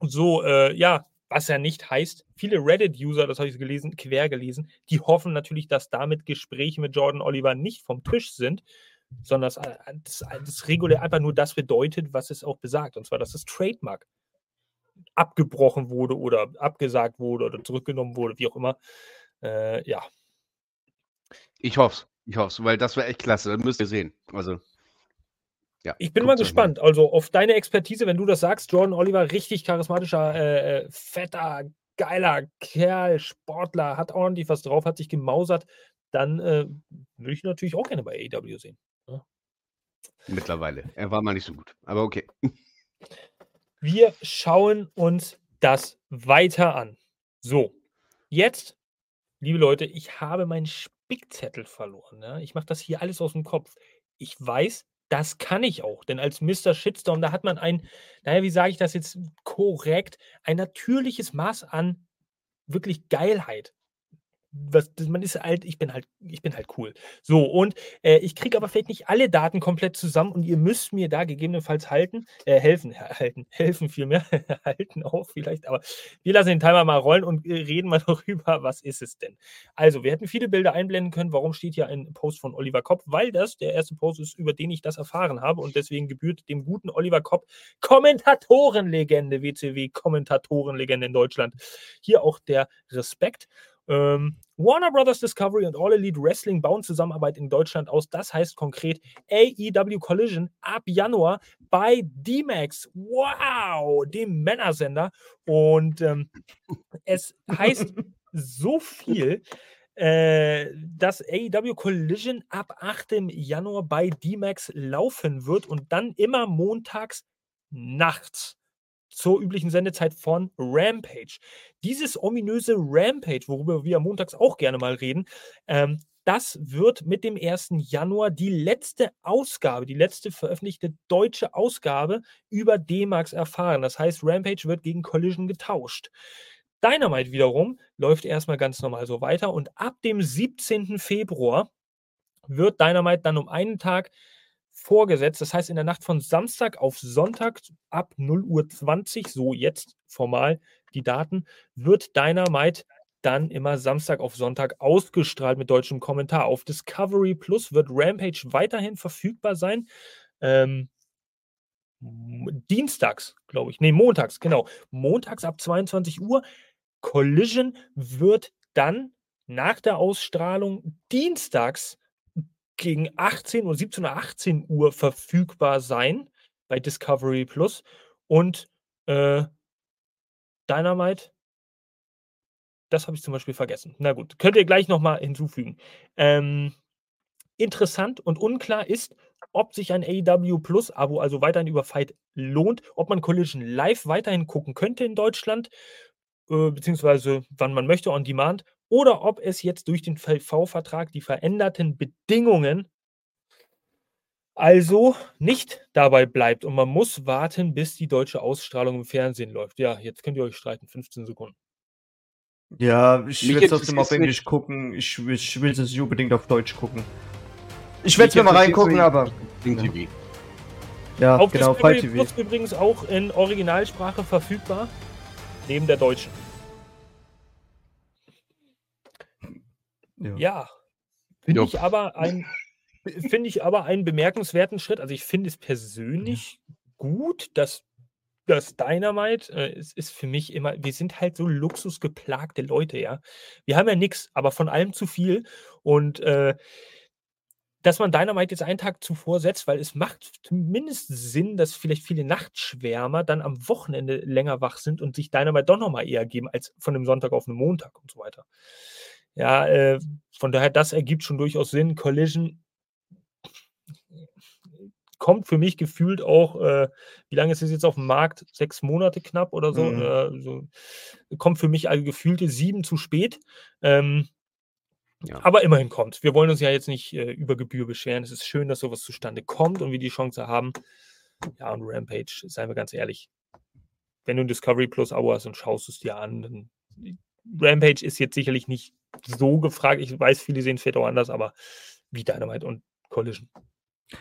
S1: So, äh, ja, was ja nicht heißt, viele Reddit-User, das habe ich gelesen, quer gelesen, die hoffen natürlich, dass damit Gespräche mit Jordan Oliver nicht vom Tisch sind, sondern dass äh, das, das regulär einfach nur das bedeutet, was es auch besagt. Und zwar, dass das Trademark abgebrochen wurde oder abgesagt wurde oder zurückgenommen wurde, wie auch immer. Äh, ja,
S3: Ich hoffe Ich hoffe weil das wäre echt klasse. Das müsst ihr sehen. Also, ja.
S1: Ich bin mal gespannt. Also auf deine Expertise, wenn du das sagst, Jordan Oliver, richtig charismatischer, äh, äh, fetter, geiler Kerl, Sportler, hat ordentlich was drauf, hat sich gemausert, dann äh, würde ich natürlich auch gerne bei AEW sehen.
S3: Mittlerweile. Er war mal nicht so gut. Aber okay. *laughs*
S1: Wir schauen uns das weiter an. So, jetzt, liebe Leute, ich habe meinen Spickzettel verloren. Ja? Ich mache das hier alles aus dem Kopf. Ich weiß, das kann ich auch, denn als Mr. Shitstorm, da hat man ein, naja, wie sage ich das jetzt korrekt, ein natürliches Maß an wirklich Geilheit. Was, man ist halt, ich bin halt, ich bin halt cool. So, und äh, ich kriege aber vielleicht nicht alle Daten komplett zusammen und ihr müsst mir da gegebenenfalls halten, äh, helfen, halten, *laughs* helfen vielmehr, *laughs* halten auch vielleicht, aber wir lassen den Timer mal rollen und äh, reden mal *laughs* darüber, was ist es denn? Also, wir hätten viele Bilder einblenden können. Warum steht hier ein Post von Oliver Kopp? Weil das der erste Post ist, über den ich das erfahren habe und deswegen gebührt dem guten Oliver Kopp Kommentatorenlegende, WCW Kommentatorenlegende in Deutschland. Hier auch der Respekt. Ähm, Warner Brothers Discovery und All Elite Wrestling bauen Zusammenarbeit in Deutschland aus. Das heißt konkret AEW Collision ab Januar bei D-Max. Wow, dem Männersender. Und ähm, *laughs* es heißt so viel, äh, dass AEW Collision ab 8. Januar bei D-Max laufen wird und dann immer montags nachts zur üblichen Sendezeit von Rampage. Dieses ominöse Rampage, worüber wir montags auch gerne mal reden, ähm, das wird mit dem 1. Januar die letzte Ausgabe, die letzte veröffentlichte deutsche Ausgabe über D-Max erfahren. Das heißt, Rampage wird gegen Collision getauscht. Dynamite wiederum läuft erstmal ganz normal so weiter und ab dem 17. Februar wird Dynamite dann um einen Tag vorgesetzt. Das heißt, in der Nacht von Samstag auf Sonntag ab 0.20 Uhr, so jetzt formal die Daten, wird Dynamite dann immer Samstag auf Sonntag ausgestrahlt mit deutschem Kommentar. Auf Discovery Plus wird Rampage weiterhin verfügbar sein. Ähm, dienstags, glaube ich. Nee, montags, genau. Montags ab 22 Uhr. Collision wird dann nach der Ausstrahlung dienstags gegen 18 Uhr, 17 oder 18 Uhr verfügbar sein bei Discovery Plus. Und äh, Dynamite, das habe ich zum Beispiel vergessen. Na gut, könnt ihr gleich nochmal hinzufügen. Ähm, interessant und unklar ist, ob sich ein AEW Plus Abo also weiterhin über Fight lohnt, ob man Collision live weiterhin gucken könnte in Deutschland, äh, beziehungsweise wann man möchte on demand, oder ob es jetzt durch den V-Vertrag die veränderten Bedingungen also nicht dabei bleibt und man muss warten, bis die deutsche Ausstrahlung im Fernsehen läuft. Ja, jetzt könnt ihr euch streiten, 15 Sekunden.
S2: Ja, ich will es trotzdem auf Englisch
S3: nicht.
S2: gucken. Ich, will- ich will es nicht unbedingt auf Deutsch gucken. Ich werde es mir mal reingucken, aber.
S3: Ding
S2: Ja.
S3: TV.
S2: Ja,
S1: Auf
S2: genau, TV.
S1: Plus übrigens auch in Originalsprache verfügbar, neben der deutschen.
S2: Ja.
S1: Ja, finde ich aber ein finde ich aber einen bemerkenswerten Schritt. Also ich finde es persönlich gut, dass das Dynamite äh, es ist für mich immer, wir sind halt so luxusgeplagte Leute, ja. Wir haben ja nichts, aber von allem zu viel. Und äh, dass man Dynamite jetzt einen Tag zuvor setzt, weil es macht zumindest Sinn, dass vielleicht viele Nachtschwärmer dann am Wochenende länger wach sind und sich Dynamite doch nochmal eher geben als von dem Sonntag auf den Montag und so weiter. Ja, äh, von daher, das ergibt schon durchaus Sinn. Collision kommt für mich gefühlt auch, äh, wie lange ist es jetzt auf dem Markt? Sechs Monate knapp oder so.
S2: Mhm.
S1: Äh, so kommt für mich also gefühlte sieben zu spät. Ähm,
S3: Ja.
S1: aber immerhin kommt. Wir wollen uns ja jetzt nicht äh, über Gebühr beschweren. Es ist schön, dass sowas zustande kommt und wir die Chance haben. Ja, und Rampage, seien wir ganz ehrlich. wenn du ein Discovery Plus Abo hast und schaust es dir an, dann Rampage ist jetzt sicherlich nicht so gefragt. Ich weiß, viele sehen es vielleicht auch anders, aber wie Dynamite und Collision.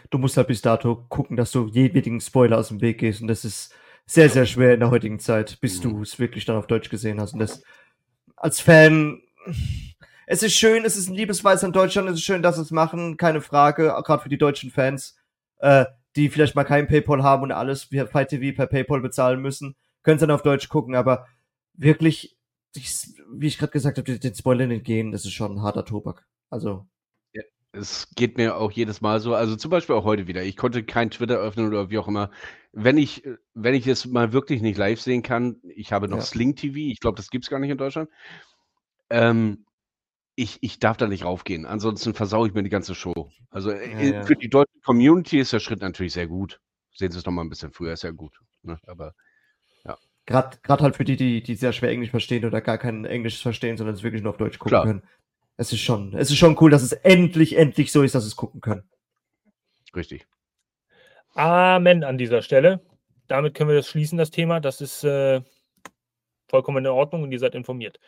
S2: Du musst halt bis dato gucken, dass du jedwedigen Spoiler aus dem Weg gehst und das ist sehr, sehr schwer in der heutigen Zeit, bis mhm. du es wirklich dann auf Deutsch gesehen hast. Und das als Fan, es ist schön, es ist ein Liebesweis in Deutschland, es ist schön, dass sie es machen, keine Frage, gerade für die deutschen Fans, äh, die vielleicht mal kein PayPal haben und alles via Fight TV per PayPal bezahlen müssen, können sie dann auf Deutsch gucken, aber wirklich, wie ich gerade gesagt habe, den Spoilern entgehen, das ist schon ein harter Tobak. Also.
S3: Es geht mir auch jedes Mal so, also zum Beispiel auch heute wieder. Ich konnte kein Twitter öffnen oder wie auch immer. Wenn ich, wenn ich es mal wirklich nicht live sehen kann, ich habe noch ja. Sling TV, ich glaube, das gibt es gar nicht in Deutschland. Ähm, ich, ich darf da nicht raufgehen. Ansonsten versaue ich mir die ganze Show. Also ja, äh, ja. für die deutsche Community ist der Schritt natürlich sehr gut. Sehen Sie es noch mal ein bisschen früher, ist ja gut. Ne? Aber ja.
S2: Gerade halt für die, die, die sehr schwer Englisch verstehen oder gar kein Englisch verstehen, sondern es wirklich nur auf Deutsch gucken Klar. können es ist schon, es ist schon cool, dass es endlich, endlich so ist, dass es gucken können.
S3: Richtig.
S1: Amen an dieser Stelle. Damit können wir das schließen, das Thema. Das ist äh, vollkommen in Ordnung und ihr seid informiert.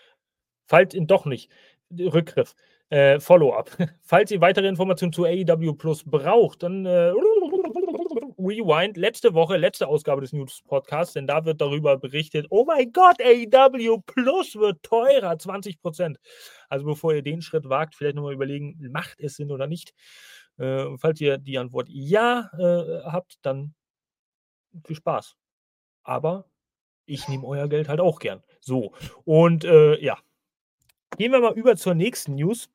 S1: Falls ihn doch nicht, Rückgriff, äh, Follow-up. *laughs* Falls ihr weitere Informationen zu AEW Plus braucht, dann äh, Rewind, letzte Woche, letzte Ausgabe des News Podcasts, denn da wird darüber berichtet, oh mein Gott, AEW Plus wird teurer, 20 Prozent. Also bevor ihr den Schritt wagt, vielleicht nochmal überlegen, macht es Sinn oder nicht. Äh, falls ihr die Antwort ja äh, habt, dann viel Spaß. Aber ich nehme euer Geld halt auch gern. So, und äh, ja, gehen wir mal über zur nächsten News.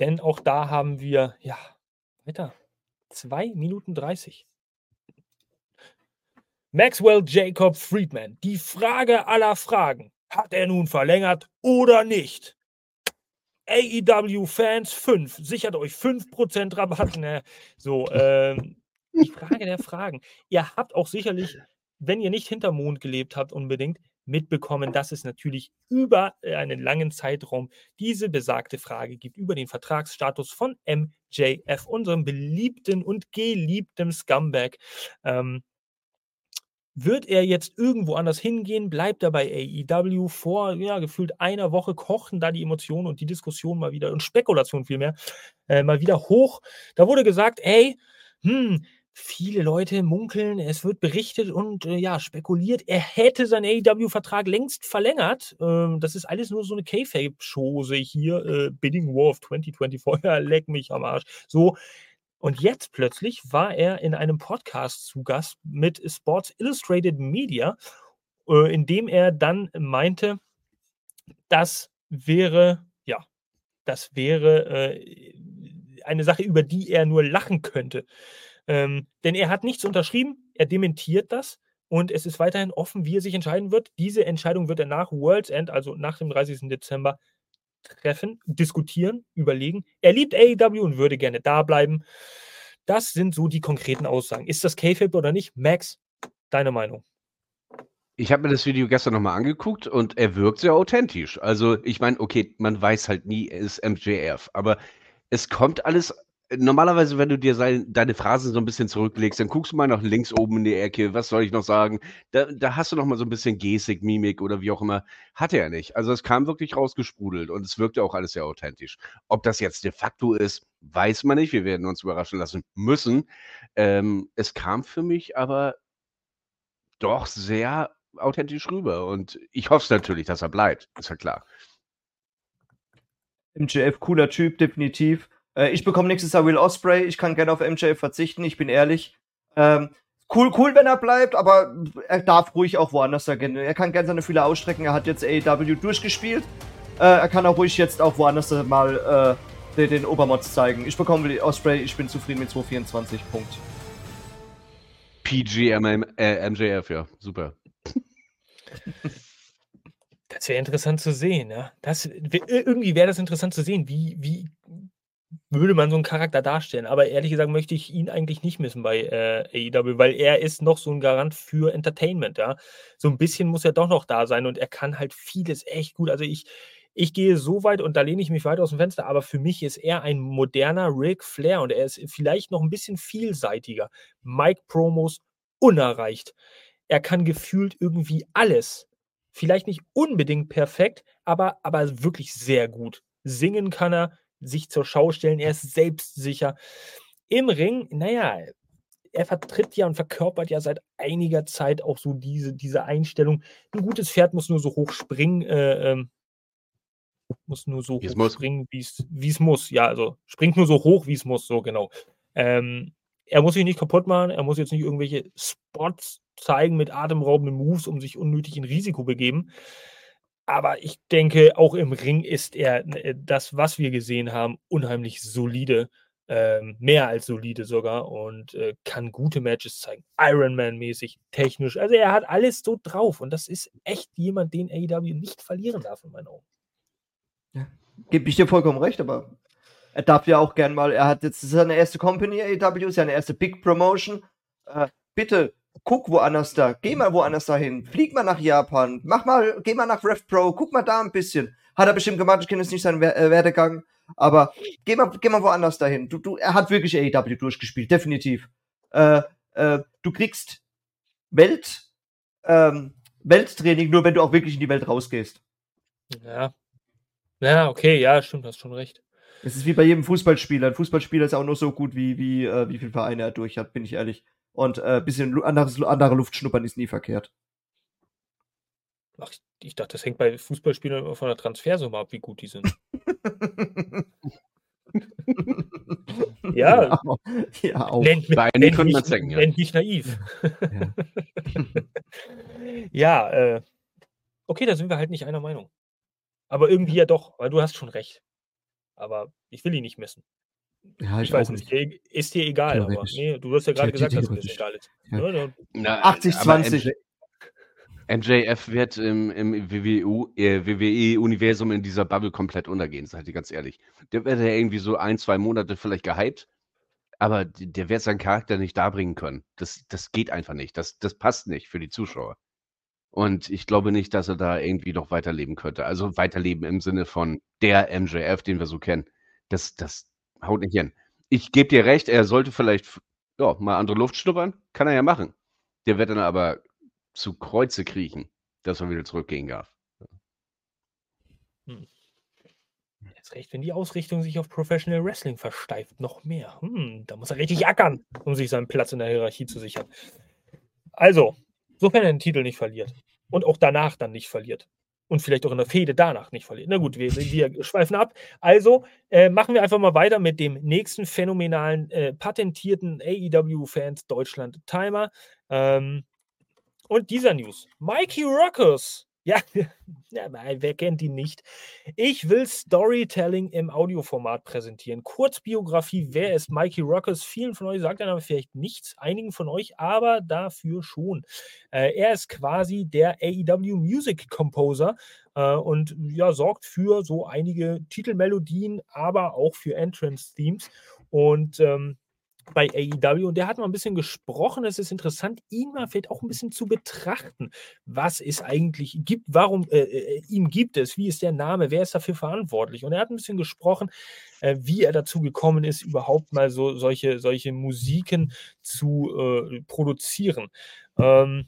S1: Denn auch da haben wir, ja, weiter. 2 Minuten 30. Maxwell Jacob Friedman. Die Frage aller Fragen. Hat er nun verlängert oder nicht? AEW-Fans 5. Sichert euch 5% Rabatt. Ne? So, ähm, die Frage der Fragen. Ihr habt auch sicherlich, wenn ihr nicht hinter Mond gelebt habt, unbedingt, mitbekommen, dass es natürlich über äh, einen langen Zeitraum diese besagte Frage gibt, über den Vertragsstatus von MJF, unserem beliebten und geliebten Scumbag. Ähm, wird er jetzt irgendwo anders hingehen? Bleibt er bei AEW? Vor ja, gefühlt einer Woche kochten da die Emotionen und die Diskussion mal wieder und Spekulation vielmehr äh, mal wieder hoch. Da wurde gesagt, ey, hm, Viele Leute munkeln, es wird berichtet und äh, ja, spekuliert, er hätte seinen AEW-Vertrag längst verlängert. Ähm, das ist alles nur so eine K-Fape-Chose hier. Äh, Bidding War of 2024, *laughs* ja, leck mich am Arsch. So. Und jetzt plötzlich war er in einem Podcast zu Gast mit Sports Illustrated Media, äh, in dem er dann meinte, das wäre, ja, das wäre äh, eine Sache, über die er nur lachen könnte. Ähm, denn er hat nichts unterschrieben, er dementiert das und es ist weiterhin offen, wie er sich entscheiden wird. Diese Entscheidung wird er nach World's End, also nach dem 30. Dezember, treffen, diskutieren, überlegen. Er liebt AEW und würde gerne da bleiben. Das sind so die konkreten Aussagen. Ist das K-Fib oder nicht? Max, deine Meinung?
S3: Ich habe mir das Video gestern nochmal angeguckt und er wirkt sehr authentisch. Also ich meine, okay, man weiß halt nie, er ist MJF, aber es kommt alles normalerweise, wenn du dir sein, deine Phrasen so ein bisschen zurücklegst, dann guckst du mal nach links oben in die Ecke, was soll ich noch sagen? Da, da hast du noch mal so ein bisschen Gestik, Mimik oder wie auch immer. Hatte er nicht. Also es kam wirklich rausgesprudelt und es wirkte auch alles sehr authentisch. Ob das jetzt de facto ist, weiß man nicht. Wir werden uns überraschen lassen müssen. Ähm, es kam für mich aber doch sehr authentisch rüber und ich hoffe es natürlich, dass er bleibt. Ist ja klar.
S2: MJF, cooler Typ, definitiv. Äh, ich bekomme nächstes Jahr Will Osprey. Ich kann gerne auf MJF verzichten, ich bin ehrlich. Ähm, cool, cool, wenn er bleibt, aber er darf ruhig auch woanders gehen. Er kann gerne seine Fühler ausstrecken. Er hat jetzt AEW durchgespielt. Äh, er kann auch ruhig jetzt auch woanders mal äh, den, den Obermods zeigen. Ich bekomme Will Osprey. Ich bin zufrieden mit 224. Punkt.
S3: PGMM, äh, MJF, ja, super.
S1: Das wäre interessant zu sehen, ja. Das, irgendwie wäre das interessant zu sehen, wie, wie würde man so einen Charakter darstellen. Aber ehrlich gesagt möchte ich ihn eigentlich nicht missen bei äh, AEW, weil er ist noch so ein Garant für Entertainment, ja. So ein bisschen muss er doch noch da sein und er kann halt vieles echt gut. Also ich, ich gehe so weit und da lehne ich mich weit aus dem Fenster, aber für mich ist er ein moderner Ric Flair und er ist vielleicht noch ein bisschen vielseitiger. Mike-Promos unerreicht. er kann gefühlt irgendwie alles. Vielleicht nicht unbedingt perfekt, aber, aber wirklich sehr gut. Singen kann er, sich zur Schau stellen, er ist selbstsicher. Im Ring, naja, er vertritt ja und verkörpert ja seit einiger Zeit auch so diese, diese Einstellung. Ein gutes Pferd muss nur so hoch springen, äh, ähm, muss nur so hoch muss. springen, wie es muss. Ja, also springt nur so hoch, wie es muss, so genau. Ähm, er muss sich nicht kaputt machen, er muss jetzt nicht irgendwelche Spots zeigen mit atemberaubenden Moves, um sich unnötig in Risiko begeben. Aber ich denke, auch im Ring ist er äh, das, was wir gesehen haben, unheimlich solide. Ähm, mehr als solide sogar und äh, kann gute Matches zeigen. Ironman-mäßig, technisch. Also er hat alles so drauf und das ist echt jemand, den AEW nicht verlieren darf in meinen Augen.
S2: Ja, gebe ich dir vollkommen recht, aber er darf ja auch gern mal, er hat jetzt seine erste Company, AEW, seine erste Big Promotion. Äh, bitte guck woanders da, geh mal woanders dahin, flieg mal nach Japan, mach mal, geh mal nach RevPro, guck mal da ein bisschen. Hat er bestimmt gemacht, ich kenne jetzt nicht seinen äh, Werdegang, aber geh mal, geh mal woanders dahin. Du, du, er hat wirklich AEW durchgespielt, definitiv. Äh, äh, du kriegst Welt, ähm, Welttraining nur, wenn du auch wirklich in die Welt rausgehst.
S1: Ja. Ja, okay, ja, stimmt, hast schon recht.
S2: Es ist wie bei jedem Fußballspieler. Ein Fußballspieler ist auch nur so gut, wie, wie, äh, wie viele Vereine er durch hat, bin ich ehrlich. Und ein äh, bisschen anderes, andere Luft schnuppern ist nie verkehrt.
S1: Ach, ich dachte, das hängt bei Fußballspielern immer von der Transfersumme ab, wie gut die sind. *laughs* ja. ja, auch. Nennt,
S3: bei nennt, könnte man denken,
S1: ja. nennt mich naiv. ja, *laughs* ja äh, okay, da sind wir halt nicht einer Meinung. Aber irgendwie ja doch, weil du hast schon recht. Aber ich will ihn nicht messen. Ja, ich, ich weiß nicht. nicht. Ist dir egal, aber nee, du hast ja gerade gesagt, dass es egal ist. Ja.
S2: 80-20.
S3: MJF wird im, im WWE-Universum äh, in dieser Bubble komplett untergehen, seid ihr ganz ehrlich. Der wird ja irgendwie so ein, zwei Monate vielleicht gehypt, aber der wird seinen Charakter nicht darbringen können. Das, das geht einfach nicht. Das, das passt nicht für die Zuschauer. Und ich glaube nicht, dass er da irgendwie noch weiterleben könnte. Also weiterleben im Sinne von der MJF, den wir so kennen. Das, das, haut nicht hin. Ich gebe dir recht, er sollte vielleicht ja, mal andere Luft schnuppern. Kann er ja machen. Der wird dann aber zu Kreuze kriechen, dass er wieder zurückgehen darf.
S1: Hm. Jetzt recht, wenn die Ausrichtung sich auf Professional Wrestling versteift, noch mehr. Hm, da muss er richtig ackern, um sich seinen Platz in der Hierarchie zu sichern. Also, sofern er den Titel nicht verliert und auch danach dann nicht verliert, und vielleicht auch in der Fehde danach nicht verlieren. Na gut, wir, wir schweifen ab. Also äh, machen wir einfach mal weiter mit dem nächsten phänomenalen, äh, patentierten AEW-Fans Deutschland Timer. Ähm, und dieser News. Mikey Rockers ja, *laughs* ja, wer kennt ihn nicht? Ich will Storytelling im Audioformat präsentieren. Kurzbiografie, wer ist Mikey Rockers? Vielen von euch sagt er aber vielleicht nichts, einigen von euch aber dafür schon. Äh, er ist quasi der AEW Music Composer äh, und ja, sorgt für so einige Titelmelodien, aber auch für Entrance-Themes. Und ähm, bei AEW und der hat mal ein bisschen gesprochen. Es ist interessant, ihn mal vielleicht auch ein bisschen zu betrachten. Was es eigentlich gibt, warum äh, äh, ihn gibt es, wie ist der Name, wer ist dafür verantwortlich? Und er hat ein bisschen gesprochen, äh, wie er dazu gekommen ist, überhaupt mal so solche, solche Musiken zu äh, produzieren. Ähm,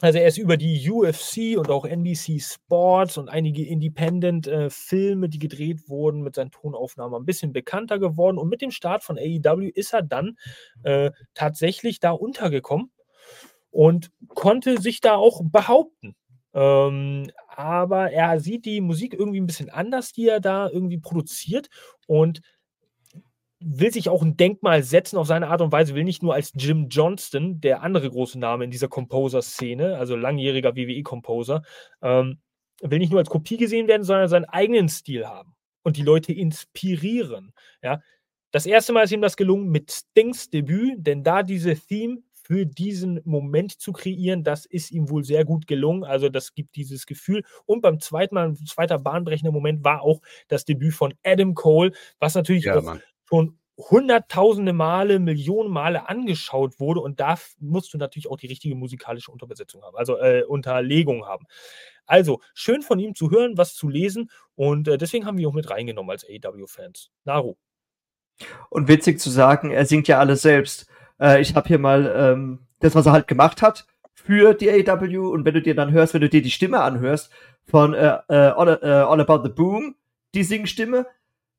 S1: also er ist über die UFC und auch NBC Sports und einige Independent-Filme, äh, die gedreht wurden, mit seinen Tonaufnahmen ein bisschen bekannter geworden. Und mit dem Start von AEW ist er dann äh, tatsächlich da untergekommen und konnte sich da auch behaupten. Ähm, aber er sieht die Musik irgendwie ein bisschen anders, die er da irgendwie produziert. Und will sich auch ein Denkmal setzen auf seine Art und Weise, will nicht nur als Jim Johnston, der andere große Name in dieser Composer-Szene, also langjähriger WWE-Composer, ähm, will nicht nur als Kopie gesehen werden, sondern seinen eigenen Stil haben und die Leute inspirieren. Ja? Das erste Mal ist ihm das gelungen mit Stings Debüt, denn da diese Theme für diesen Moment zu kreieren, das ist ihm wohl sehr gut gelungen. Also das gibt dieses Gefühl. Und beim zweiten Mal, ein zweiter bahnbrechender Moment war auch das Debüt von Adam Cole, was natürlich ja, auch Mann schon hunderttausende Male, Millionen Male angeschaut wurde und da musst du natürlich auch die richtige musikalische Unterbesetzung haben, also äh, Unterlegung haben. Also schön von ihm zu hören, was zu lesen und äh, deswegen haben wir ihn auch mit reingenommen als AEW-Fans. Naru.
S2: Und witzig zu sagen, er singt ja alles selbst. Äh, ich habe hier mal ähm, das, was er halt gemacht hat für die AW und wenn du dir dann hörst, wenn du dir die Stimme anhörst von äh, äh, All, äh, All About the Boom, die Singstimme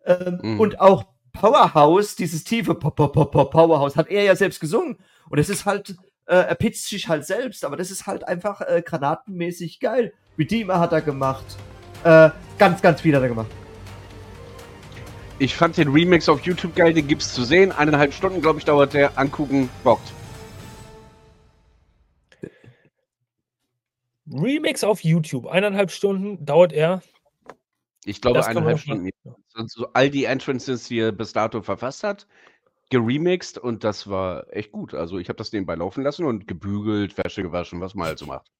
S2: ähm, mhm. und auch Powerhouse, dieses tiefe Powerhouse, hat er ja selbst gesungen und es ist halt, äh, er pitcht sich halt selbst, aber das ist halt einfach äh, granatenmäßig geil. Redeemer hat er gemacht, äh, ganz, ganz viel hat er gemacht.
S3: Ich fand den Remix auf YouTube geil, den gibt's zu sehen. Eineinhalb Stunden, glaube ich, dauert der. Angucken, bockt.
S1: Remix auf YouTube, eineinhalb Stunden dauert er.
S3: Ich glaube, eineinhalb Stunden. So all die Entrances, die er bis dato verfasst hat, geremixed und das war echt gut. Also ich habe das nebenbei laufen lassen und gebügelt, Wäsche gewaschen, was man halt so macht.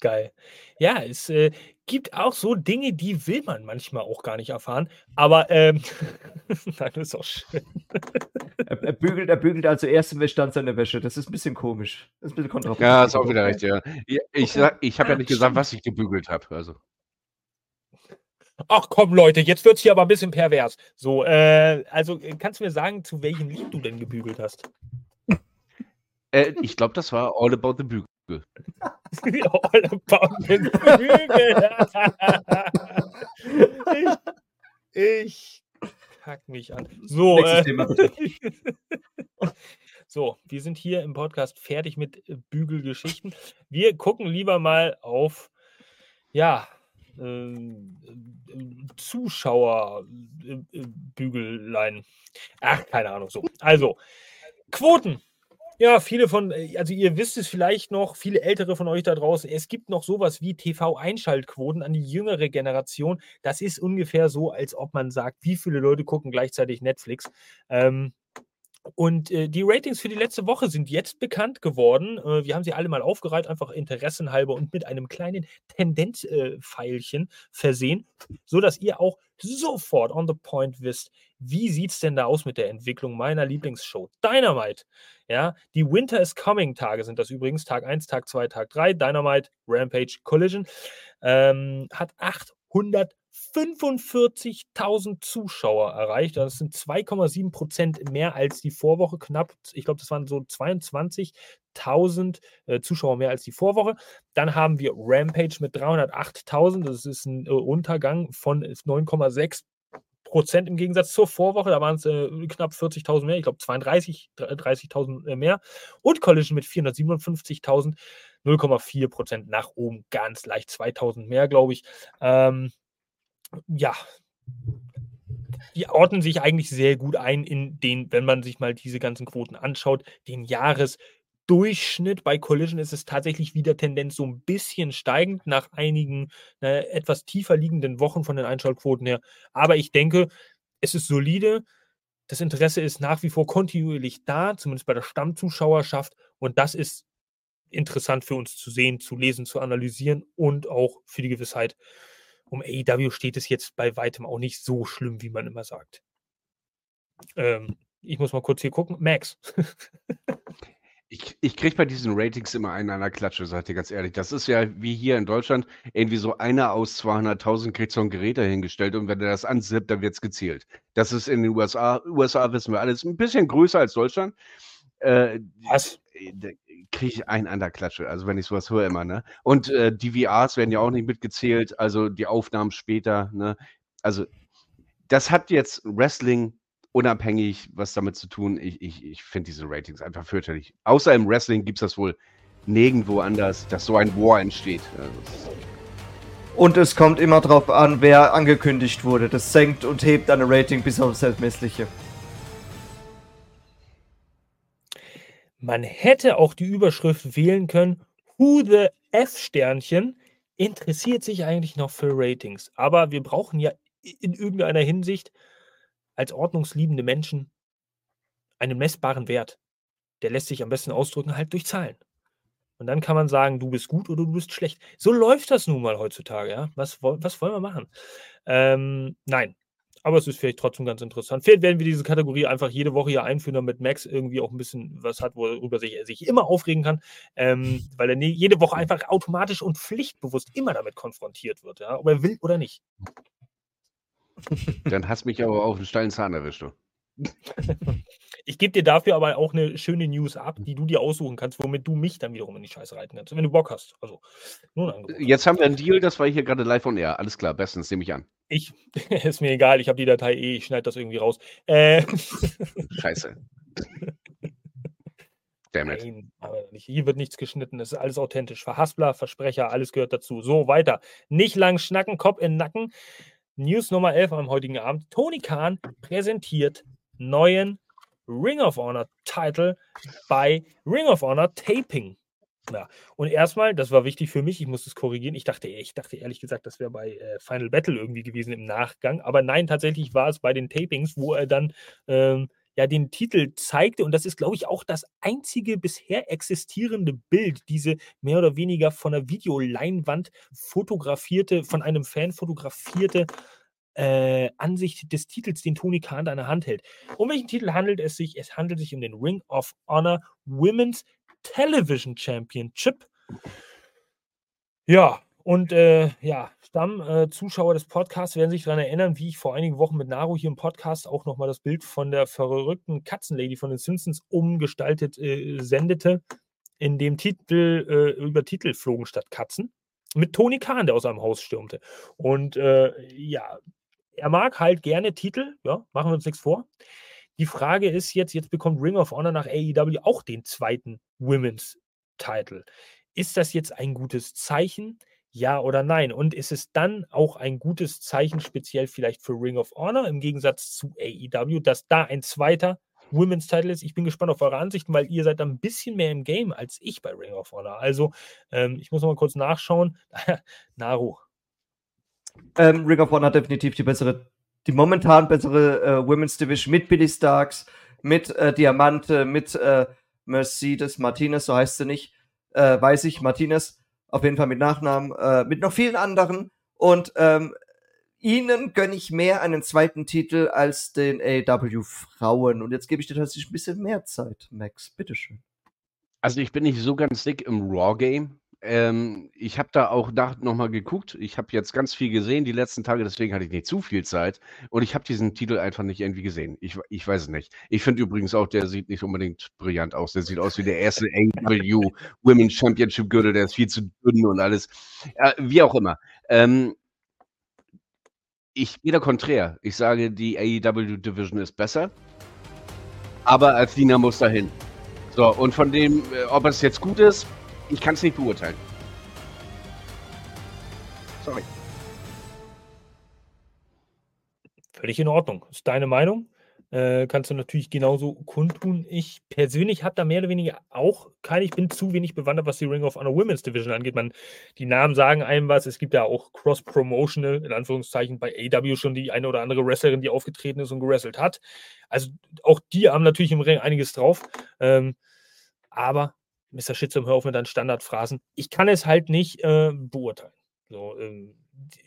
S1: Geil. Ja, es äh, gibt auch so Dinge, die will man manchmal auch gar nicht erfahren. Aber ähm, *laughs* nein, das ist auch schön.
S2: er, er, bügelt, er bügelt also erst im Stand seine Wäsche. Das ist ein bisschen komisch. Das ist ein bisschen
S3: Ja, ist auch wieder recht, ja. Ich, ich, ich habe ja nicht gesagt, was ich gebügelt habe. Also.
S1: Ach komm, Leute, jetzt wird es hier aber ein bisschen pervers. So, äh, also äh, kannst du mir sagen, zu welchem Lied du denn gebügelt hast?
S3: Äh, ich glaube, das war All About the Bügel. *laughs*
S1: All About the Bügel. *laughs* ich, ich kack mich an. So, äh, *laughs* so, wir sind hier im Podcast fertig mit Bügelgeschichten. Wir gucken lieber mal auf, ja, ähm, äh, Zuschauerbügeleien. Äh, Ach, keine Ahnung, so. Also, Quoten. Ja, viele von, äh, also ihr wisst es vielleicht noch, viele ältere von euch da draußen, es gibt noch sowas wie TV-Einschaltquoten an die jüngere Generation. Das ist ungefähr so, als ob man sagt, wie viele Leute gucken gleichzeitig Netflix. Ähm, und äh, die Ratings für die letzte Woche sind jetzt bekannt geworden. Äh, wir haben sie alle mal aufgereiht, einfach interessenhalber und mit einem kleinen Tendenzpfeilchen äh, versehen, sodass ihr auch sofort on the point wisst, wie sieht es denn da aus mit der Entwicklung meiner Lieblingsshow Dynamite. Ja, die Winter is Coming Tage sind das übrigens, Tag 1, Tag 2, Tag 3, Dynamite, Rampage, Collision, ähm, hat 800 45.000 Zuschauer erreicht. Das sind 2,7 Prozent mehr als die Vorwoche. Knapp, ich glaube, das waren so 22.000 äh, Zuschauer mehr als die Vorwoche. Dann haben wir Rampage mit 308.000. Das ist ein äh, Untergang von 9,6 Prozent im Gegensatz zur Vorwoche. Da waren es äh, knapp 40.000 mehr. Ich glaube, 32, 30.000 äh, mehr. Und Collision mit 457.000. 0,4 Prozent nach oben, ganz leicht 2000 mehr, glaube ich. Ähm, ja, die ordnen sich eigentlich sehr gut ein in den, wenn man sich mal diese ganzen Quoten anschaut, den Jahresdurchschnitt. Bei Collision ist es tatsächlich wieder Tendenz so ein bisschen steigend nach einigen äh, etwas tiefer liegenden Wochen von den Einschaltquoten her. Aber ich denke, es ist solide. Das Interesse ist nach wie vor kontinuierlich da, zumindest bei der Stammzuschauerschaft. Und das ist interessant für uns zu sehen, zu lesen, zu analysieren und auch für die Gewissheit, um AEW steht es jetzt bei weitem auch nicht so schlimm, wie man immer sagt. Ähm, ich muss mal kurz hier gucken. Max.
S3: ich, ich kriege bei diesen Ratings immer einen an der Klatsche, seid ihr ganz ehrlich. Das ist ja wie hier in Deutschland, irgendwie so einer aus 200.000 kriegt so ein Gerät dahingestellt und wenn er das ansippt, dann wird es gezielt. Das ist in den USA, USA wissen wir alles, ein bisschen größer als Deutschland. Äh, Was? Äh, kriege ich einen an der Klatsche, also wenn ich sowas höre immer, ne? Und äh, die VRs werden ja auch nicht mitgezählt, also die Aufnahmen später, ne? Also das hat jetzt Wrestling unabhängig was damit zu tun. Ich, ich, ich finde diese Ratings einfach fürchterlich. Außer im Wrestling gibt es das wohl nirgendwo anders, dass so ein War entsteht. Also,
S2: und es kommt immer darauf an, wer angekündigt wurde. Das senkt und hebt eine Rating bis aufs Selbstmessliche.
S1: Man hätte auch die Überschrift wählen können, Who the F-Sternchen interessiert sich eigentlich noch für Ratings. Aber wir brauchen ja in irgendeiner Hinsicht als ordnungsliebende Menschen einen messbaren Wert. Der lässt sich am besten ausdrücken halt durch Zahlen. Und dann kann man sagen, du bist gut oder du bist schlecht. So läuft das nun mal heutzutage, ja. Was, was wollen wir machen? Ähm, nein, aber es ist vielleicht trotzdem ganz interessant. Vielleicht werden wir diese Kategorie einfach jede Woche hier einführen, damit Max irgendwie auch ein bisschen was hat, worüber sich, er sich immer aufregen kann, ähm, *laughs* weil er jede Woche einfach automatisch und pflichtbewusst immer damit konfrontiert wird, ja, ob er will oder nicht.
S3: Dann hast mich aber auf den steilen Zahn erwischt, du. *laughs*
S1: Ich gebe dir dafür aber auch eine schöne News ab, die du dir aussuchen kannst, womit du mich dann wiederum in die Scheiße reiten kannst, wenn du Bock hast. Also,
S3: nur ein Jetzt haben wir einen Deal, das war hier gerade live on air. Alles klar, bestens, nehme ich an.
S1: Ich, *laughs* ist mir egal, ich habe die Datei eh, ich schneide das irgendwie raus. Äh, *laughs*
S3: Scheiße.
S1: Nein, aber nicht. Hier wird nichts geschnitten, es ist alles authentisch. Verhaspler, Versprecher, alles gehört dazu. So, weiter. Nicht lang schnacken, Kopf in Nacken. News Nummer 11 am heutigen Abend. Tony Khan präsentiert neuen Ring of Honor Title bei Ring of Honor Taping. Ja, und erstmal, das war wichtig für mich, ich muss es korrigieren. Ich dachte, ich dachte ehrlich gesagt, das wäre bei äh, Final Battle irgendwie gewesen im Nachgang. Aber nein, tatsächlich war es bei den Tapings, wo er dann ähm, ja den Titel zeigte. Und das ist, glaube ich, auch das einzige bisher existierende Bild, diese mehr oder weniger von der Videoleinwand fotografierte, von einem Fan fotografierte äh, Ansicht des Titels, den Tony Khan in der Hand hält. Um welchen Titel handelt es sich? Es handelt sich um den Ring of Honor Women's Television Championship. Ja, und äh, ja, Stammzuschauer äh, des Podcasts werden sich daran erinnern, wie ich vor einigen Wochen mit Naru hier im Podcast auch nochmal das Bild von der verrückten Katzenlady von den Simpsons umgestaltet äh, sendete, in dem Titel äh, über Titel flogen statt Katzen. Mit Tony Khan, der aus einem Haus stürmte. Und äh, ja, er mag halt gerne Titel, ja, machen wir uns nichts vor. Die Frage ist jetzt, jetzt bekommt Ring of Honor nach AEW auch den zweiten Women's Title. Ist das jetzt ein gutes Zeichen? Ja oder nein? Und ist es dann auch ein gutes Zeichen, speziell vielleicht für Ring of Honor im Gegensatz zu AEW, dass da ein zweiter Women's Title ist? Ich bin gespannt auf eure Ansichten, weil ihr seid ein bisschen mehr im Game als ich bei Ring of Honor. Also, ähm, ich muss noch mal kurz nachschauen. *laughs* Naru.
S2: Ähm, Ring of Honor hat definitiv die bessere, die momentan bessere äh, Women's Division mit Billy Starks, mit äh, Diamante, mit äh, Mercedes Martinez, so heißt sie nicht, äh, weiß ich, Martinez auf jeden Fall mit Nachnamen, äh, mit noch vielen anderen. Und ähm, ihnen gönne ich mehr einen zweiten Titel als den AW Frauen. Und jetzt gebe ich dir tatsächlich ein bisschen mehr Zeit, Max. Bitteschön.
S3: Also ich bin nicht so ganz dick im Raw-Game. Ähm, ich habe da auch nach, noch mal geguckt. Ich habe jetzt ganz viel gesehen die letzten Tage, deswegen hatte ich nicht zu viel Zeit. Und ich habe diesen Titel einfach nicht irgendwie gesehen. Ich, ich weiß es nicht. Ich finde übrigens auch, der sieht nicht unbedingt brillant aus. Der sieht aus wie der erste AW Women's Championship Gürtel. Der ist viel zu dünn und alles. Äh, wie auch immer. Ähm, ich gehe da konträr. Ich sage, die AEW Division ist besser. Aber als Diener muss dahin. So, und von dem, äh, ob es jetzt gut ist, ich kann es nicht beurteilen.
S1: Sorry. Völlig in Ordnung. Ist deine Meinung. Äh, kannst du natürlich genauso kundtun. Ich persönlich habe da mehr oder weniger auch keine, ich bin zu wenig bewandert, was die Ring of Honor Women's Division angeht. Man, die Namen sagen einem was. Es gibt ja auch Cross-Promotional, in Anführungszeichen, bei AW schon die eine oder andere Wrestlerin, die aufgetreten ist und gewrestelt hat. Also auch die haben natürlich im Ring einiges drauf. Ähm, aber Mr. Shitstorm, hör auf mit deinen Standardphrasen. Ich kann es halt nicht äh, beurteilen. So, ähm,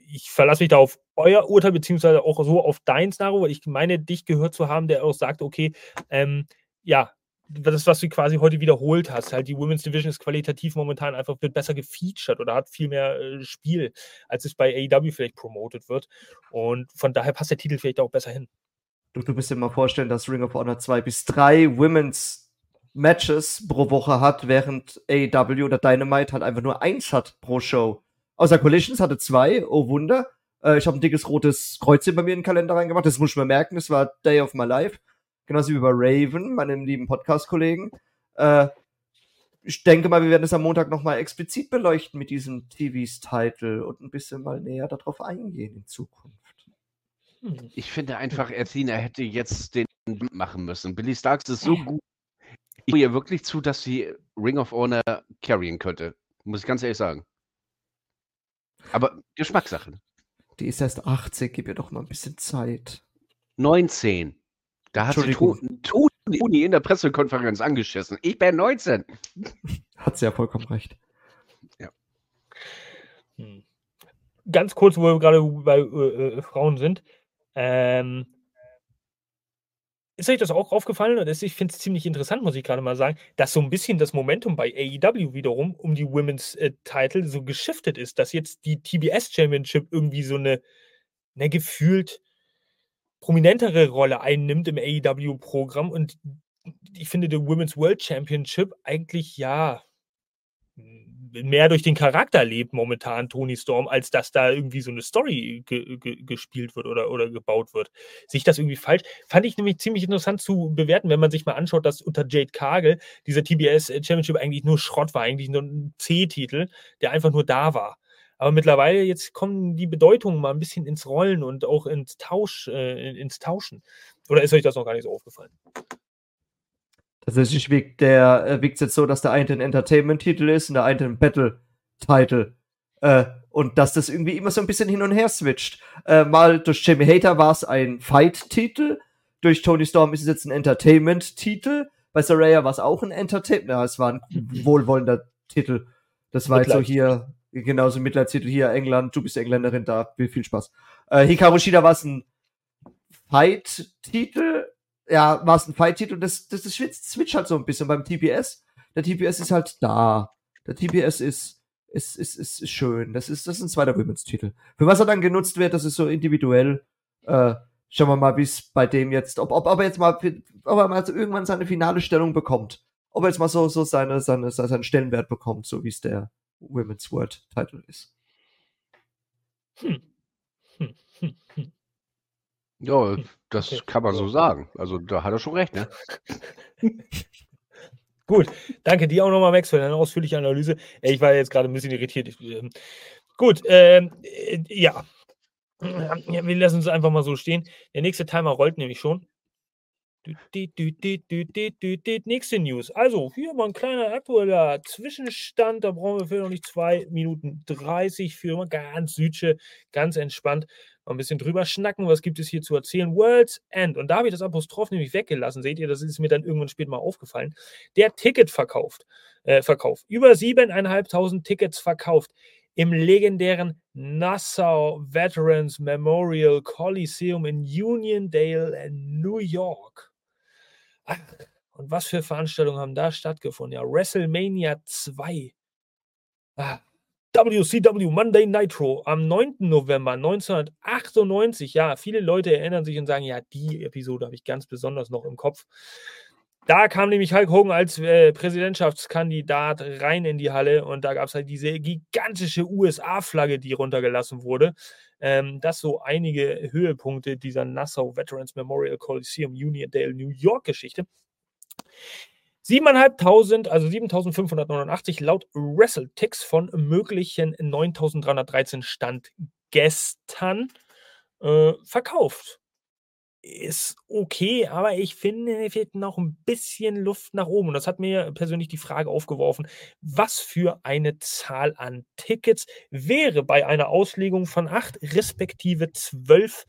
S1: ich verlasse mich da auf euer Urteil, beziehungsweise auch so auf deins, Naro, weil ich meine, dich gehört zu haben, der auch sagt, okay, ähm, ja, das, was du quasi heute wiederholt hast, halt die Women's Division ist qualitativ momentan einfach wird besser gefeatured oder hat viel mehr äh, Spiel, als es bei AEW vielleicht promoted wird. Und von daher passt der Titel vielleicht auch besser hin.
S2: Du, du musst dir mal vorstellen, dass Ring of Honor zwei bis drei Women's Matches pro Woche hat, während AEW oder Dynamite halt einfach nur eins hat pro Show. Außer Collisions hatte zwei, oh Wunder. Äh, ich habe ein dickes rotes Kreuzchen bei mir in den Kalender reingemacht, das muss ich mir merken, das war Day of My Life. Genauso wie bei Raven, meinem lieben Podcast-Kollegen. Äh, ich denke mal, wir werden es am Montag nochmal explizit beleuchten mit diesem TVs-Title und ein bisschen mal näher darauf eingehen in Zukunft.
S3: Hm. Ich finde einfach, Athena hätte jetzt den machen müssen. Billy Starks ist so gut ich ihr wirklich zu, dass sie Ring of Honor carryen könnte. Muss ich ganz ehrlich sagen. Aber Geschmackssache.
S2: Die ist erst 80, gib ihr doch mal ein bisschen Zeit.
S3: 19. Da hat sie Toni in der Pressekonferenz angeschissen. Ich bin 19. *laughs*
S2: Hat sie ja vollkommen recht.
S3: Ja.
S1: Hm. Ganz kurz, wo wir gerade bei äh, äh Frauen sind. Ähm, ist euch das auch aufgefallen? Und ich finde es ziemlich interessant, muss ich gerade mal sagen, dass so ein bisschen das Momentum bei AEW wiederum um die Women's äh, Title so geschiftet ist, dass jetzt die TBS Championship irgendwie so eine, eine gefühlt prominentere Rolle einnimmt im AEW-Programm und ich finde, die Women's World Championship eigentlich ja mehr durch den Charakter lebt momentan Tony Storm, als dass da irgendwie so eine Story ge ge gespielt wird oder, oder gebaut wird. Sehe ich das irgendwie falsch? Fand ich nämlich ziemlich interessant zu bewerten, wenn man sich mal anschaut, dass unter Jade Cargill dieser TBS Championship eigentlich nur Schrott war, eigentlich nur ein C-Titel, der einfach nur da war. Aber mittlerweile jetzt kommen die Bedeutungen mal ein bisschen ins Rollen und auch ins Tausch, äh, ins Tauschen. Oder ist euch das noch gar nicht so aufgefallen?
S2: Tatsächlich wiegt der äh, wiegt jetzt so, dass der eine ein Entertainment-Titel ist und der eine ein Battle-Titel. Äh, und dass das irgendwie immer so ein bisschen hin und her switcht. Äh, mal durch Jamie Hater war es ein Fight-Titel, durch Tony Storm ist es jetzt ein Entertainment-Titel. Bei Saraya war es auch ein Entertainment, ja, es war ein wohlwollender Titel. Das war jetzt so hier, genauso Mitleidstitel hier, England, du bist Engländerin, da viel Spaß. Äh, Hikaru Shida war es ein Fight-Titel, ja, war es ein Fight-Titel. Das, das, das switcht halt so ein bisschen beim TPS. Der TPS ist halt da. Der TPS ist, ist, ist, ist, ist schön. Das ist, das ist ein zweiter Women's-Titel. Für was er dann genutzt wird, das ist so individuell. Äh, schauen wir mal, wie es bei dem jetzt, ob, ob, ob er jetzt mal, ob er mal so irgendwann seine finale Stellung bekommt. Ob er jetzt mal so, so seine, seine, seinen Stellenwert bekommt, so wie es der Women's World Title ist. Hm.
S3: Hm, hm, hm. Ja, das okay. kann man so sagen. Also da hat er schon recht, ne? *laughs*
S1: Gut, danke dir auch nochmal, Max, für deine ausführliche Analyse. Ich war jetzt gerade ein bisschen irritiert. Ähm, gut, ähm, äh, ja. Wir lassen es einfach mal so stehen. Der nächste Timer rollt nämlich schon. Nächste News. Also, hier mal ein kleiner aktueller Zwischenstand. Da brauchen wir für noch nicht 2 Minuten 30 für ganz Südsche, ganz entspannt mal ein bisschen drüber schnacken. Was gibt es hier zu erzählen? World's End. Und da habe ich das Apostroph nämlich weggelassen. Seht ihr, das ist mir dann irgendwann später mal aufgefallen. Der Ticket verkauft. Äh, Verkauf. Über 7.500 Tickets verkauft im legendären Nassau Veterans Memorial Coliseum in Uniondale, New York. Und was für Veranstaltungen haben da stattgefunden? Ja, WrestleMania 2. Ah, WCW Monday Nitro am 9. November 1998. Ja, viele Leute erinnern sich und sagen, ja, die Episode habe ich ganz besonders noch im Kopf. Da kam nämlich Hulk Hogan als äh, Präsidentschaftskandidat rein in die Halle und da gab es halt diese gigantische USA-Flagge, die runtergelassen wurde. Ähm, das so einige Höhepunkte dieser Nassau Veterans Memorial Coliseum Uniondale New York Geschichte. 7.500, also 7.589 laut WrestleTix von möglichen 9.313 Stand gestern äh, verkauft. Ist okay, aber ich finde, es fehlt noch ein bisschen Luft nach oben. Und das hat mir persönlich die Frage aufgeworfen, was für eine Zahl an Tickets wäre bei einer Auslegung von acht respektive zwölf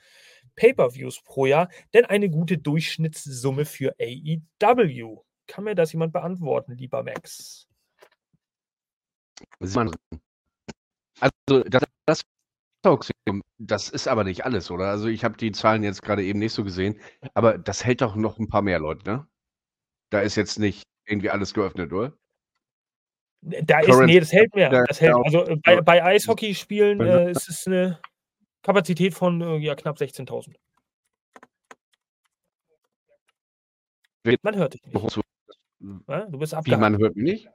S1: Pay-per-Views pro Jahr denn eine gute Durchschnittssumme für AEW? Kann mir das jemand beantworten, lieber Max?
S3: Also, das, das, das ist aber nicht alles, oder? Also, ich habe die Zahlen jetzt gerade eben nicht so gesehen, aber das hält doch noch ein paar mehr Leute, ne? Da ist jetzt nicht irgendwie alles geöffnet, oder?
S1: Da ist, nee, das hält mehr. Das hält, also äh, bei, bei Eishockeyspielen äh, ist es eine Kapazität von äh, ja, knapp 16.000. Man hört dich nicht. Ja, du bist
S3: abgehakt. Wie, man hört mich nicht?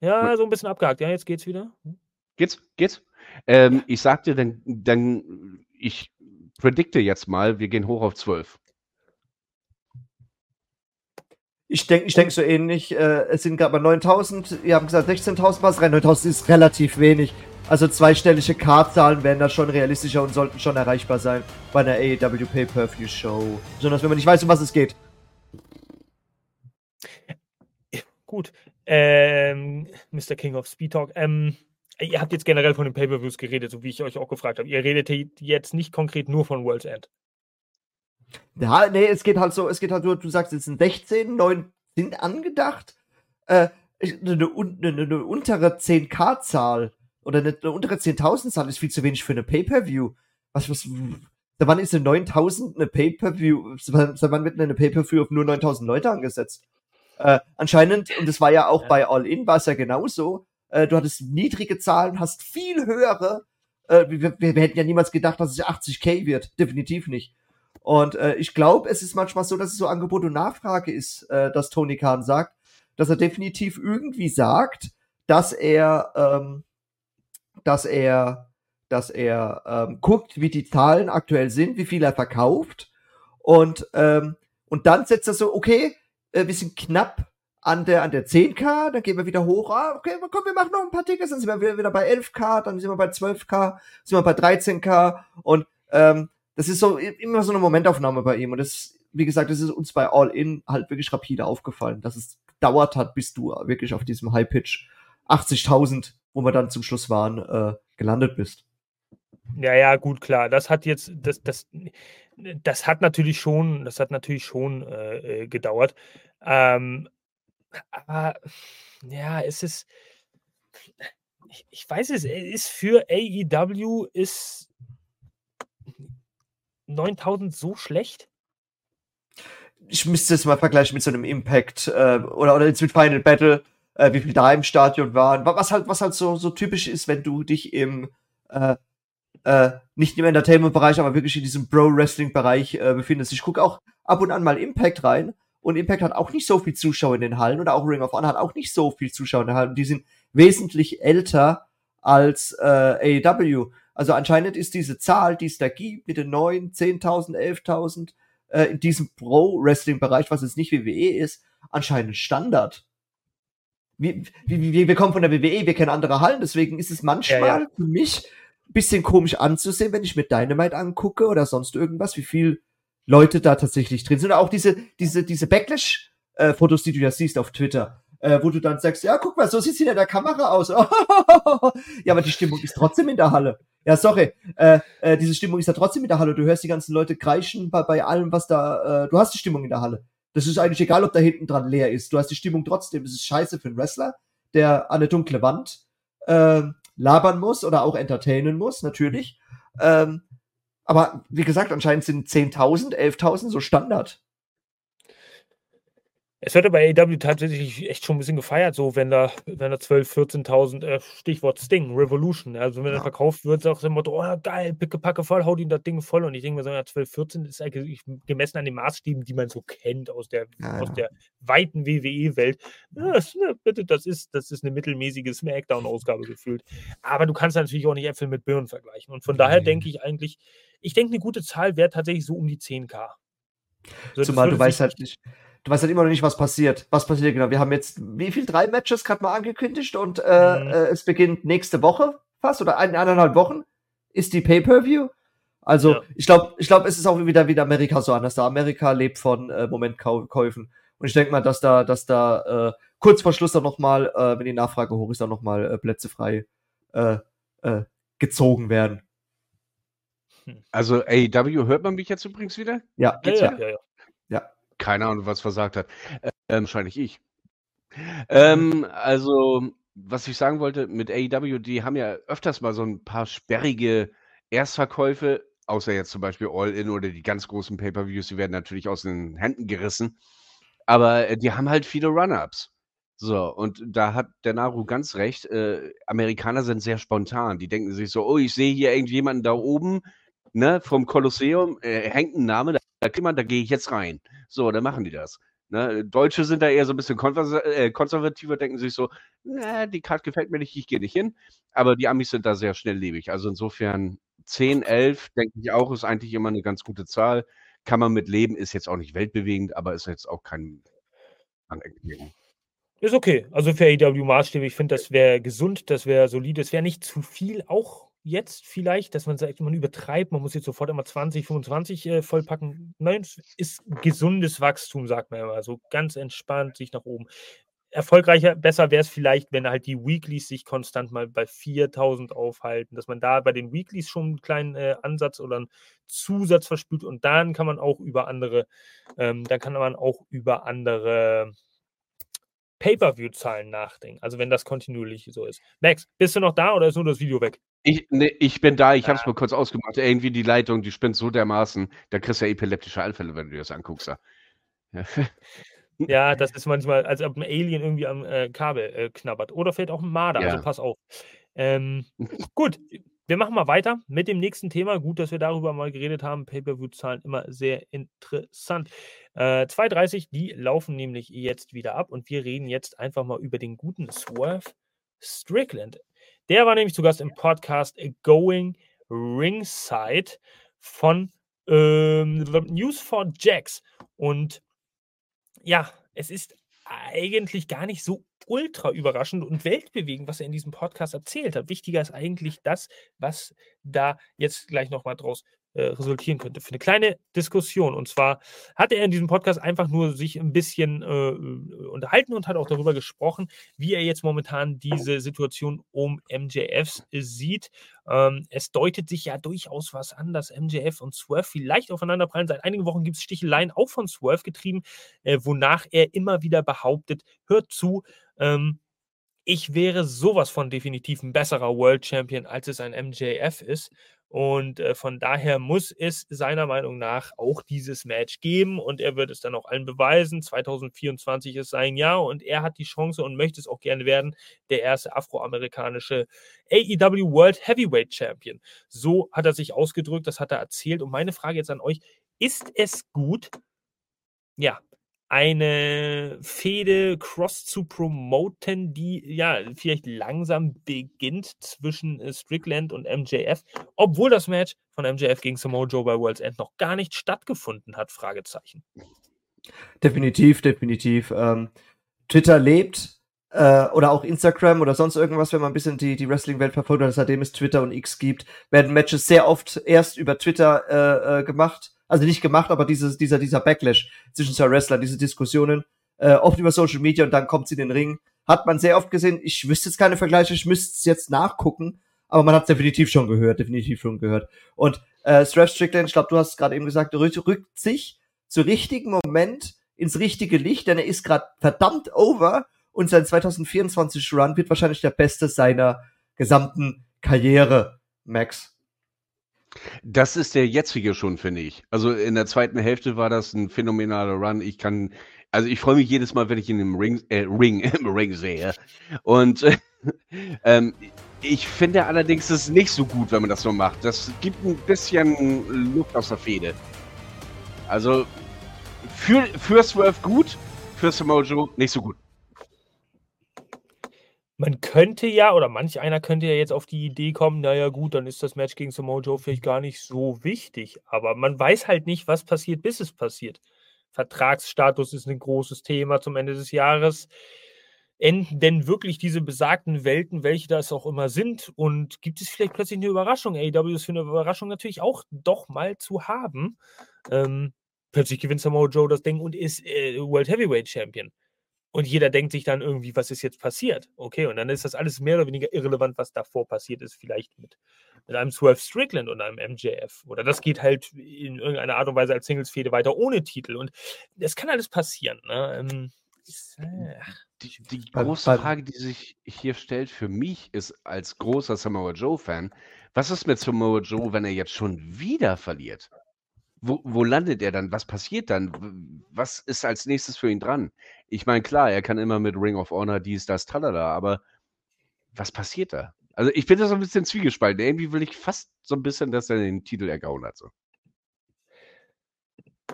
S1: Ja, so ein bisschen abgehakt. Ja, jetzt geht's wieder. Hm?
S3: Geht's? Geht's? Ähm, ich sagte, dann, dann, ich predikte jetzt mal, wir gehen hoch auf 12.
S2: Ich denke ich denk so ähnlich. Äh, es sind gerade mal 9000. Ihr habt gesagt 16.000 was rein. 9000 ist relativ wenig. Also zweistellige Kartzahlen wären da schon realistischer und sollten schon erreichbar sein bei einer AEW Pay-Per-View Show. Besonders wenn man nicht weiß, um was es geht.
S1: Gut. Ähm, Mr. King of Speed Talk. Ähm, ihr habt jetzt generell von den Pay-Per-Views geredet, so wie ich euch auch gefragt habe. Ihr redet jetzt nicht konkret nur von World's End.
S2: Ja, nee, es geht halt so, es geht halt nur, du sagst, es sind 16, 9 sind angedacht. Äh, eine, eine, eine untere 10k-Zahl oder eine, eine untere 10.000-Zahl ist viel zu wenig für eine Pay-Per-View. Was, was, wann ist eine 9000 eine Pay-Per-View, wann wird eine Pay-Per-View auf nur 9000 Leute angesetzt? Äh, anscheinend, und das war ja auch ja. bei All In, war es ja genauso, äh, du hattest niedrige Zahlen, hast viel höhere. Äh, wir, wir, hätten ja niemals gedacht, dass es 80k wird. Definitiv nicht. Und äh, ich glaube, es ist manchmal so, dass es so Angebot und Nachfrage ist, äh, dass Tony Khan sagt, dass er definitiv irgendwie sagt, dass er, ähm, dass er, dass er ähm, guckt, wie die Zahlen aktuell sind, wie viel er verkauft und ähm, und dann setzt er so, okay, äh, wir sind knapp an der, an der 10k, dann gehen wir wieder hoch, ah, okay, komm, wir machen noch ein paar Tickets, dann sind wir wieder, wieder bei 11k, dann sind wir bei 12k, sind wir bei 13k und ähm, das ist so immer so eine Momentaufnahme bei ihm und das, wie gesagt, das ist uns bei All In halt wirklich rapide aufgefallen, dass es dauert hat, bis du wirklich auf diesem High Pitch 80.000, wo wir dann zum Schluss waren, äh, gelandet bist.
S1: Ja, ja, gut, klar. Das hat jetzt, das, das, das hat natürlich schon, das hat natürlich schon äh, äh gedauert. Ähm, aber ja, es ist, ich, ich weiß es, ist für AEW ist 9000 so schlecht?
S2: Ich müsste es mal vergleichen mit so einem Impact äh, oder, oder jetzt mit Final Battle, äh, wie viel da im Stadion waren. Was halt, was halt so, so typisch ist, wenn du dich im äh, äh, nicht im Entertainment-Bereich, aber wirklich in diesem Pro-Wrestling-Bereich äh, befindest. Ich gucke auch ab und an mal Impact rein und Impact hat auch nicht so viel Zuschauer in den Hallen oder auch Ring of Honor hat auch nicht so viel Zuschauer in den Hallen. Die sind wesentlich älter als äh, AEW. Also anscheinend ist diese Zahl, die es da gibt, mit den 9, 10.000, 11.000 äh, in diesem Pro-Wrestling-Bereich, was jetzt nicht WWE ist, anscheinend Standard. Wir, wir, wir kommen von der WWE, wir kennen andere Hallen, deswegen ist es manchmal ja, ja. für mich bisschen komisch anzusehen, wenn ich mir Dynamite angucke oder sonst irgendwas, wie viel Leute da tatsächlich drin sind. Auch diese, diese, diese Backlash-Fotos, die du ja siehst auf Twitter, äh, wo du dann sagst, ja, guck mal, so sieht's hinter der Kamera aus. *laughs* ja, aber die Stimmung ist trotzdem in der Halle. Ja, sorry, äh, äh, diese Stimmung ist ja trotzdem in der Halle. Du hörst die ganzen Leute kreischen bei, bei allem, was da, äh, du hast die Stimmung in der Halle. Das ist eigentlich egal, ob da hinten dran leer ist. Du hast die Stimmung trotzdem. Das ist scheiße für einen Wrestler, der an eine dunkle Wand äh, labern muss oder auch entertainen muss, natürlich. Ähm, aber wie gesagt, anscheinend sind 10.000, 11.000 so Standard.
S1: Es wird aber AEW tatsächlich echt schon ein bisschen gefeiert, so wenn da, wenn da 12.000, 14.000, äh, Stichwort Sting, Revolution, also wenn ja. er verkauft wird, sagt er immer, oh geil, pickepacke voll, haut ihn das Ding voll und ich denke mir so, ja, 12, 14 ist eigentlich gemessen an den Maßstäben, die man so kennt aus der, ja. aus der weiten WWE-Welt, ne, bitte, das ist, das ist eine mittelmäßige Smackdown-Ausgabe gefühlt. Aber du kannst natürlich auch nicht Äpfel mit Birnen vergleichen und von daher denke ich eigentlich, ich denke, eine gute Zahl wäre tatsächlich so um die 10k.
S2: Also Zumal du weißt halt nicht, du weißt halt immer noch nicht, was passiert. Was passiert genau? Wir haben jetzt wie viel? Drei Matches gerade mal angekündigt und äh, mhm. äh, es beginnt nächste Woche fast oder ein, eineinhalb Wochen ist die Pay-per-View. Also ja. ich glaube, ich glaube, es ist auch wieder wie Amerika so anders. Da Amerika lebt von äh, Momentkäufen und ich denke mal, dass da, dass da äh, kurz vor Schluss dann noch mal, äh, wenn die Nachfrage hoch ist, dann noch mal äh, Plätze frei äh, äh, gezogen werden.
S3: Also AEW hört man mich jetzt übrigens wieder?
S2: Ja,
S1: ja, ja, ja, ja.
S3: ja. Keine Ahnung, was versagt hat. Ähm, wahrscheinlich ich. Ähm, also, was ich sagen wollte, mit AEW, die haben ja öfters mal so ein paar sperrige Erstverkäufe, außer jetzt zum Beispiel All-In oder die ganz großen Pay-Per-Views, die werden natürlich aus den Händen gerissen. Aber äh, die haben halt viele Run-Ups. So, und da hat der Naru ganz recht. Äh, Amerikaner sind sehr spontan. Die denken sich so: Oh, ich sehe hier irgendjemanden da oben, ne, vom Kolosseum, äh, hängt ein Name, da, da, da gehe ich jetzt rein. So, dann machen die das. Ne? Deutsche sind da eher so ein bisschen äh, konservativer, denken sich so, na, die Karte gefällt mir nicht, ich gehe nicht hin. Aber die Amis sind da sehr schnelllebig. Also insofern 10, 11, denke ich auch, ist eigentlich immer eine ganz gute Zahl. Kann man mit leben, ist jetzt auch nicht weltbewegend, aber ist jetzt auch kein Anerkennung.
S1: Ist okay. Also für AEW-Maßstäbe, ich finde, das wäre gesund, das wäre solide, es wäre nicht zu viel, auch jetzt vielleicht, dass man sagt, man übertreibt, man muss jetzt sofort immer 20, 25 äh, vollpacken. Nein, es ist gesundes Wachstum, sagt man immer. So ganz entspannt sich nach oben. Erfolgreicher, besser wäre es vielleicht, wenn halt die Weeklies sich konstant mal bei 4000 aufhalten, dass man da bei den Weeklies schon einen kleinen äh, Ansatz oder einen Zusatz verspürt und dann kann man auch über andere, ähm, dann kann man auch über andere Pay-Per-View-Zahlen nachdenken. Also wenn das kontinuierlich so ist. Max, bist du noch da oder ist nur das Video weg?
S3: Ich, ne, ich bin da, ich habe es mal kurz ausgemacht. Irgendwie die Leitung, die spinnt so dermaßen, da kriegst du ja epileptische Anfälle, wenn du dir das anguckst. Ja.
S1: ja, das ist manchmal, als ob ein Alien irgendwie am äh, Kabel äh, knabbert. Oder vielleicht auch ein Marder, also ja. also pass auf. Ähm, *laughs* gut, wir machen mal weiter mit dem nächsten Thema. Gut, dass wir darüber mal geredet haben. Pay-Per-View-Zahlen immer sehr interessant. Äh, 2.30, die laufen nämlich jetzt wieder ab und wir reden jetzt einfach mal über den guten Swerve Strickland. Der war nämlich zu Gast im Podcast Going Ringside von ähm, News for Jacks. Und ja, es ist eigentlich gar nicht so ultra überraschend und weltbewegend, was er in diesem Podcast erzählt hat. Wichtiger ist eigentlich das, was da jetzt gleich nochmal draus äh, resultieren könnte. Für eine kleine Diskussion. Und zwar hat er in diesem Podcast einfach nur sich ein bisschen äh, äh unterhalten und hat auch darüber gesprochen, wie er jetzt momentan diese Situation um MJFs sieht. Ähm, es deutet sich ja durchaus was an, dass MJF und Swerve vielleicht aufeinanderprallen. Seit einigen Wochen gibt es Sticheleien auch von Swerve getrieben, äh, wonach er immer wieder behauptet, hört zu, ähm, ich wäre sowas von definitiv ein besserer World Champion, als es ein MJF ist. Und äh, von daher muss es seiner Meinung nach auch dieses Match geben und er wird es dann auch allen beweisen. 2024 ist sein Jahr und er hat die Chance und möchte es auch gerne werden, der erste afroamerikanische AEW World Heavyweight Champion. So hat er sich ausgedrückt, das hat er erzählt. Und meine Frage jetzt an euch, ist es gut, ja, eine Fehde cross zu promoten, die ja vielleicht langsam beginnt zwischen äh, Strickland und MJF, obwohl das Match von MJF gegen Samoa Joe bei World's End noch gar nicht stattgefunden hat? Fragezeichen.
S2: Definitiv, definitiv. Ähm, Twitter lebt äh, oder auch Instagram oder sonst irgendwas, wenn man ein bisschen die, die Wrestling-Welt verfolgt, seitdem es Twitter und X gibt, werden Matches sehr oft erst über Twitter äh, äh, gemacht also nicht gemacht, aber dieses, dieser, dieser Backlash zwischen zwei Wrestlern, diese Diskussionen, äh, oft über Social Media und dann kommt sie in den Ring. Hat man sehr oft gesehen. Ich wüsste jetzt keine Vergleiche, ich müsste es jetzt nachgucken, aber man hat es definitiv schon gehört, definitiv schon gehört. Und äh, Straff Strickland, ich glaube, du hast es gerade eben gesagt, rückt, sich zu richtigen Moment ins richtige Licht, denn er ist gerade verdammt over und sein 2024 Run wird wahrscheinlich der beste seiner gesamten Karriere, Max.
S3: Das ist der jetzige schon, finde ich. Also in der zweiten Hälfte war das ein phänomenaler Run. Ich kann, also ich freue mich jedes Mal, wenn ich ihn im Ring, äh, Ring, *laughs* im Ring sehe. Und äh, *laughs* ähm, ich finde allerdings, es ist nicht so gut, wenn man das so macht. Das gibt ein bisschen Luft aus der Fehde. Also für, für Swerve gut, für Samojo nicht so gut.
S1: Man könnte ja, oder manch einer könnte ja jetzt auf die Idee kommen, naja gut, dann ist das Match gegen Samoa Joe vielleicht gar nicht so wichtig. Aber man weiß halt nicht, was passiert, bis es passiert. Vertragsstatus ist ein großes Thema zum Ende des Jahres. Enden denn wirklich diese besagten Welten, welche das auch immer sind? Und gibt es vielleicht plötzlich eine Überraschung? AEW ist für eine Überraschung natürlich auch doch mal zu haben. Ähm, plötzlich gewinnt Samoa Joe das Ding und ist äh, World Heavyweight Champion. Und jeder denkt sich dann irgendwie, was ist jetzt passiert? Okay, und dann ist das alles mehr oder weniger irrelevant, was davor passiert ist, vielleicht mit, mit einem Swerve Strickland und einem MJF. Oder das geht halt in irgendeiner Art und Weise als Singles-Fehde weiter ohne Titel. Und das kann alles passieren. Ne? Ähm,
S3: äh, die, die, große Frage, die sich hier stellt für mich, ist als großer Samoa Joe-Fan, was ist mit Samoa Joe, wenn er jetzt schon wieder verliert? Wo, wo landet er dann? Was passiert dann? Was ist als nächstes für ihn dran? Ich meine, klar, er kann immer mit Ring of Honor dies, das, talala, aber was passiert da? Also ich bin da so ein bisschen zwiegespalten. Irgendwie will ich fast so ein bisschen, dass er den Titel ergaunert. So.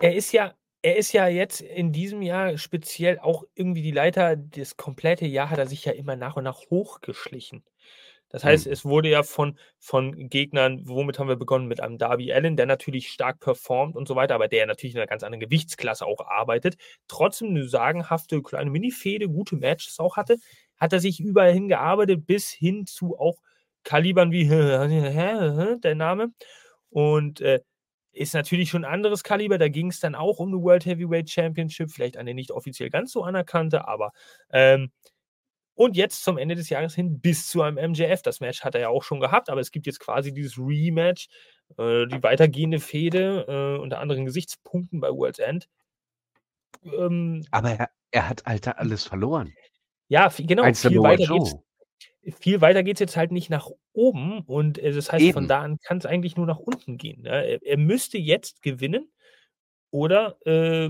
S1: Er ist ja, er ist ja jetzt in diesem Jahr speziell auch irgendwie die Leiter, das komplette Jahr hat er sich ja immer nach und nach hochgeschlichen. Das heißt, mhm. es wurde ja von, von Gegnern, womit haben wir begonnen? Mit einem Darby Allen, der natürlich stark performt und so weiter, aber der natürlich in einer ganz anderen Gewichtsklasse auch arbeitet. Trotzdem eine sagenhafte kleine Mini-Fehde, gute Matches auch hatte, hat er sich überall hingearbeitet, bis hin zu auch Kalibern wie *laughs* der Name. Und äh, ist natürlich schon ein anderes Kaliber. Da ging es dann auch um eine World Heavyweight Championship, vielleicht eine nicht offiziell ganz so anerkannte, aber ähm, und jetzt zum Ende des Jahres hin bis zu einem MJF. Das Match hat er ja auch schon gehabt, aber es gibt jetzt quasi dieses Rematch, äh, die weitergehende Fehde äh, unter anderen Gesichtspunkten bei World's End.
S3: Ähm, aber er, er, hat Alter alles verloren.
S1: Ja, genau. Viel weiter, geht's, viel weiter geht es jetzt halt nicht nach oben und äh, das heißt, Eben. von da an kann es eigentlich nur nach unten gehen. Ne? Er, er, müsste jetzt gewinnen oder äh,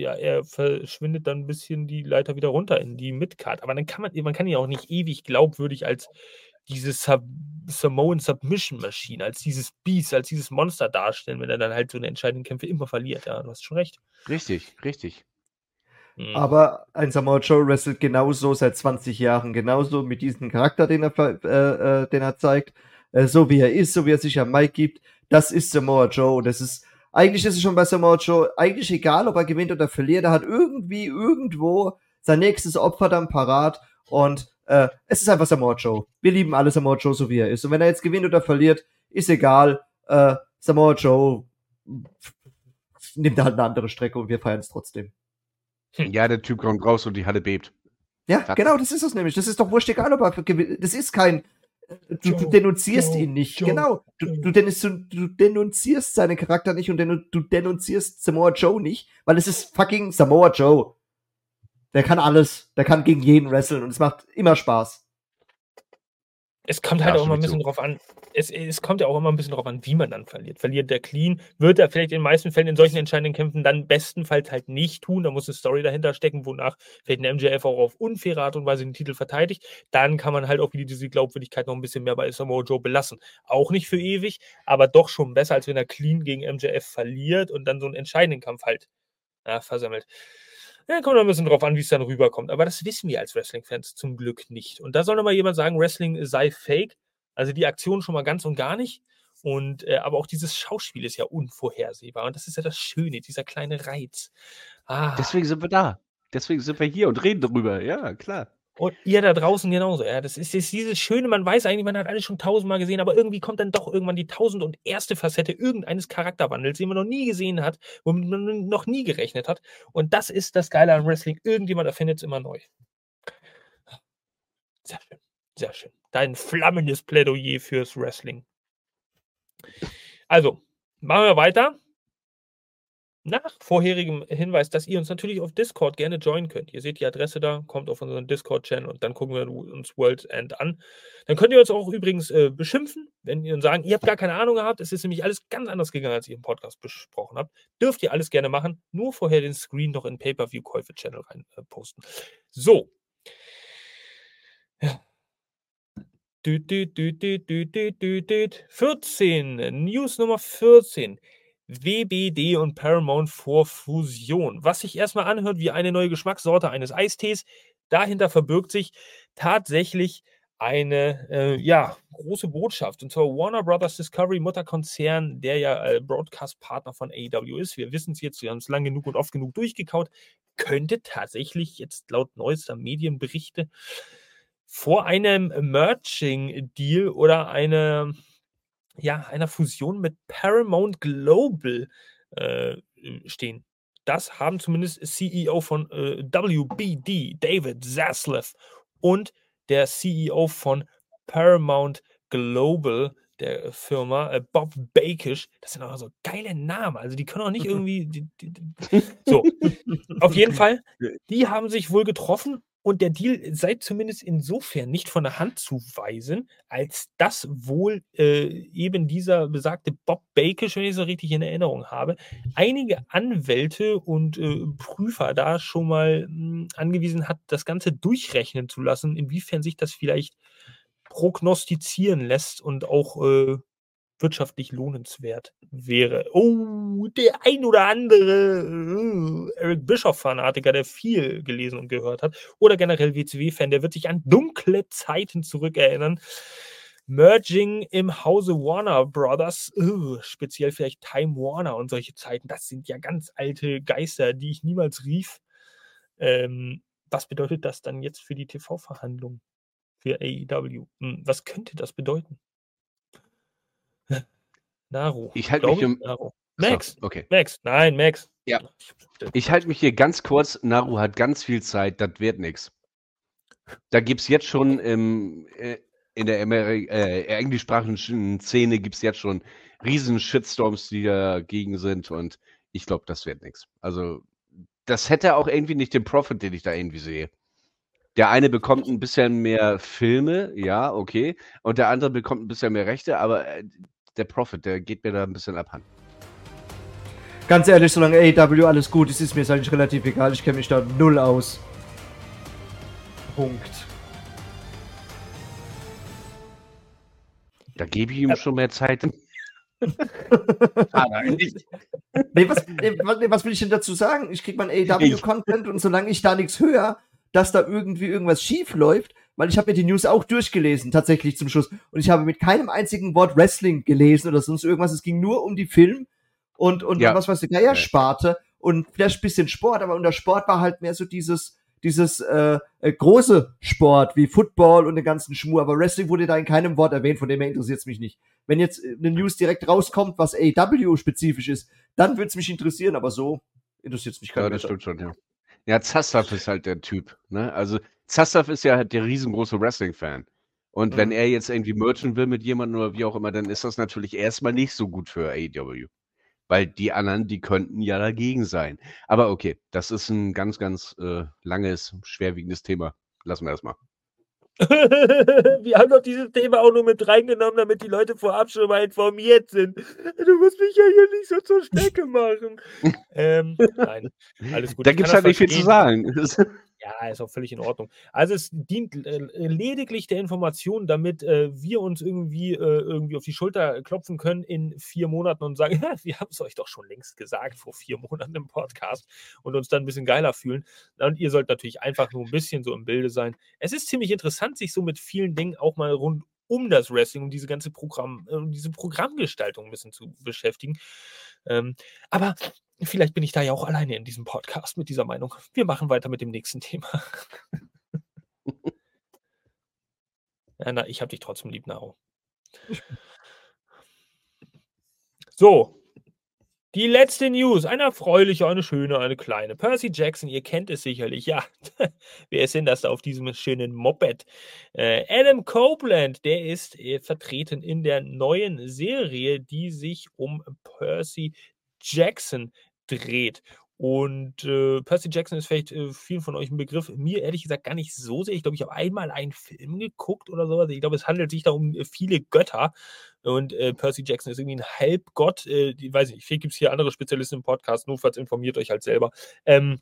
S1: ja, er verschwindet dann ein bisschen die Leiter wieder runter in die Midcard. Aber dann kann man, man kann ihn auch nicht ewig glaubwürdig als diese Sub Samoan Submission Maschine, als dieses Beast, als dieses Monster darstellen, wenn er dann halt so eine entscheidenden Kämpfe immer verliert. Ja, du hast schon recht.
S3: Richtig, richtig.
S2: Mhm. Aber ein Samoa Joe wrestelt genauso seit 20 Jahren, genauso mit diesem Charakter, den er, äh, äh, den er zeigt, äh, so wie er ist, so wie er sich am Mike gibt. Das ist Samoa Joe und das ist eigentlich ist es schon bei Samoa Joe eigentlich egal, ob er gewinnt oder verliert. Er hat irgendwie irgendwo sein nächstes Opfer dann parat und äh, es ist einfach Samoa Joe. Wir lieben alle Samoa Joe, so wie er ist. Und wenn er jetzt gewinnt oder verliert, ist egal. Äh, Samoa Joe nimmt halt eine andere Strecke und wir feiern es trotzdem.
S3: Hm. Ja, der Typ kommt raus und die Halle bebt.
S2: Ja, genau, das ist es nämlich. Das ist doch wurscht egal, ob er gewinnt. Das ist kein. Du, Joe, du denunzierst Joe, ihn nicht. Joe, genau. Du, du, du, denunzierst seinen Charakter nicht und du denunzierst Samoa Joe nicht, weil es ist fucking Samoa Joe. Der kann alles. Der kann gegen jeden wresteln und es macht immer Spaß.
S1: Es kommt halt ja, auch immer ein bisschen drauf an. Es, es, kommt ja auch immer ein bisschen drauf an, wie man dann verliert. Verliert der Clean, wird er vielleicht in den meisten Fällen in solchen entscheidenden Kämpfen dann bestenfalls halt nicht tun. Da muss eine Story dahinter stecken, wonach vielleicht ein MJF auch auf unfaire Art und Weise den Titel verteidigt. Dann kann man halt auch wieder diese Glaubwürdigkeit noch ein bisschen mehr bei Samoa Joe belassen. Auch nicht für ewig, aber doch schon besser, als wenn er Clean gegen MJF verliert und dann so einen entscheidenden Kampf halt ja, versammelt. Ja, kommt ein bisschen drauf an, wie es dann rüberkommt. Aber das wissen wir als Wrestling-Fans zum Glück nicht. Und da soll nochmal jemand sagen, Wrestling sei fake. Also die Aktion schon mal ganz und gar nicht. Und äh, aber auch dieses Schauspiel ist ja unvorhersehbar. Und das ist ja das Schöne, dieser kleine Reiz.
S3: Ah. Deswegen sind wir da. Deswegen sind wir hier und reden darüber. Ja, klar.
S1: Und ihr da draußen genauso. Ja, das ist, ist dieses Schöne, man weiß eigentlich, man hat alles schon tausendmal gesehen, aber irgendwie kommt dann doch irgendwann die tausend und erste Facette irgendeines Charakterwandels, den man noch nie gesehen hat, womit man noch nie gerechnet hat. Und das ist das Geile am Wrestling. Irgendjemand erfindet es immer neu. Sehr schön. Sehr schön. Dein flammendes Plädoyer fürs Wrestling. Also, machen wir weiter nach vorherigem Hinweis, dass ihr uns natürlich auf Discord gerne joinen könnt. Ihr seht die Adresse da, kommt auf unseren Discord-Channel und dann gucken wir uns World End an. Dann könnt ihr uns auch übrigens äh, beschimpfen, wenn ihr uns sagen, ihr habt gar keine Ahnung gehabt, es ist nämlich alles ganz anders gegangen, als ihr im Podcast besprochen habt. Dürft ihr alles gerne machen, nur vorher den Screen noch in Pay-Per-View-Käufe-Channel rein äh, posten. So. Ja. 14, News Nummer 14. WBD und Paramount vor Fusion. Was sich erstmal anhört wie eine neue Geschmackssorte eines Eistees, dahinter verbirgt sich tatsächlich eine äh, ja, große Botschaft. Und zwar Warner Brothers Discovery, Mutterkonzern, der ja äh, Broadcast-Partner von AEW ist. Wir wissen es jetzt, wir haben es lang genug und oft genug durchgekaut. Könnte tatsächlich jetzt laut neuester Medienberichte vor einem Merging-Deal oder eine ja, einer Fusion mit Paramount Global äh, stehen. Das haben zumindest CEO von äh, WBD, David Zaslav, und der CEO von Paramount Global, der Firma, äh, Bob Bakish. Das sind auch so geile Namen. Also, die können auch nicht *laughs* irgendwie. Die, die, die, so, auf jeden Fall, die haben sich wohl getroffen und der Deal sei zumindest insofern nicht von der Hand zu weisen, als dass wohl äh, eben dieser besagte Bob Bakish, wenn ich es so richtig in Erinnerung habe, einige Anwälte und äh, Prüfer da schon mal mh, hm, angewiesen hat, das Ganze durchrechnen zu lassen, inwiefern sich das vielleicht prognostizieren lässt und auch äh, wirtschaftlich lohnenswert wäre. Oh, der ein oder andere uh, Eric Bischoff-Fanatiker, der viel gelesen und gehört hat, oder generell WCW-Fan, der wird sich an dunkle Zeiten zurückerinnern. Merging im Hause Warner Brothers, uh, speziell vielleicht Time Warner und solche Zeiten, das sind ja ganz alte Geister, die ich niemals rief. Ähm, was bedeutet das dann jetzt für die TV-Verhandlungen für AEW? Hm, was könnte das bedeuten? Naru.
S3: Ich halte mich.
S1: Naru. Max.
S3: So, okay.
S1: Max. Nein, Max.
S3: Ja. Ich halte mich hier ganz kurz. Naru hat ganz viel Zeit. Das wird nichts. Da gibt es jetzt schon im, äh, in der Ameri äh, englischsprachigen Szene gibt es jetzt schon riesen Shitstorms, die dagegen sind. Und ich glaube, das wird nichts. Also, das hätte auch irgendwie nicht den Profit, den ich da irgendwie sehe. Der eine bekommt ein bisschen mehr Filme, ja, okay. Und der andere bekommt ein bisschen mehr Rechte, aber äh, der Profit, der geht mir da ein bisschen abhand.
S2: Ganz ehrlich, solange AEW alles gut ist, ist mir es eigentlich relativ egal. Ich kenne mich da null aus. Punkt.
S3: Da gebe ich ihm schon mehr Zeit. *laughs*
S2: ah, nein, nee, was, nee, was, will ich denn dazu sagen? Ich kriege mein AW-Content und solange ich da nichts höre, dass da irgendwie irgendwas schief läuft, weil ich habe mir die News auch durchgelesen, tatsächlich zum Schluss. Und ich habe mit keinem einzigen Wort Wrestling gelesen oder sonst irgendwas. Es ging nur um die Film und, und ja. was weiß ich, Geier-Sparte und vielleicht ein bisschen Sport, aber unter Sport war halt mehr so dieses, dieses äh, äh, große Sport wie Football und den ganzen Schmur, aber Wrestling wurde da in keinem Wort erwähnt, von dem her interessiert es mich nicht. Wenn jetzt äh, eine News direkt rauskommt, was AW-spezifisch ist, dann würde es mich interessieren, aber so interessiert es mich
S3: gar nicht. Ja, das stimmt schon, ja. Ja, Zastav ist halt der Typ. Ne? Also Zastav ist ja halt der riesengroße Wrestling-Fan. Und mhm. wenn er jetzt irgendwie merchen will mit jemandem oder wie auch immer, dann ist das natürlich erstmal nicht so gut für AEW. Weil die anderen, die könnten ja dagegen sein. Aber okay, das ist ein ganz, ganz äh, langes, schwerwiegendes Thema. Lassen wir das mal. *laughs*
S1: wir haben doch dieses Thema auch nur mit reingenommen, damit die Leute vorab schon mal informiert sind. Du musst mich ja hier nicht so zur Strecke *laughs* machen. ähm, nein,
S3: alles gut. Da gibt es halt nicht viel zu sagen. *laughs*
S1: Ja, ist auch völlig in Ordnung. Also es dient äh, lediglich der Information, damit äh, wir uns irgendwie, äh, irgendwie auf die Schulter klopfen können in vier Monaten und sagen, *laughs* wir haben es euch doch schon längst gesagt vor vier Monaten im Podcast und uns dann ein bisschen geiler fühlen. Und ihr sollt natürlich einfach nur ein bisschen so im Bilde sein. Es ist ziemlich interessant, sich so mit vielen Dingen auch mal rund um das Wrestling und diese ganze Programm, äh, diese Programmgestaltung ein bisschen zu beschäftigen. Ähm, aber Vielleicht bin ich da ja auch alleine in diesem Podcast mit dieser Meinung. Wir machen weiter mit dem nächsten Thema. *laughs* ja, na, ich habe dich trotzdem lieb, Naro. So, die letzte News, eine erfreuliche, eine schöne, eine kleine. Percy Jackson, ihr kennt es sicherlich, ja. *laughs* Wer ist denn das da auf diesem schönen Moped? Äh, Adam Copeland, der ist äh, vertreten in der neuen Serie, die sich um Percy Jackson dreht. Und äh, Percy Jackson ist vielleicht äh, vielen von euch ein Begriff. Mir ehrlich gesagt gar nicht so sehr. Ich glaube, ich habe einmal einen Film geguckt oder sowas. Ich glaube, es handelt sich da um äh, viele Götter. Und äh, Percy Jackson ist irgendwie ein Halbgott. Äh, ich weiß nicht, vielleicht gibt es hier andere Spezialisten im Podcast. Notfalls informiert euch halt selber. Ähm,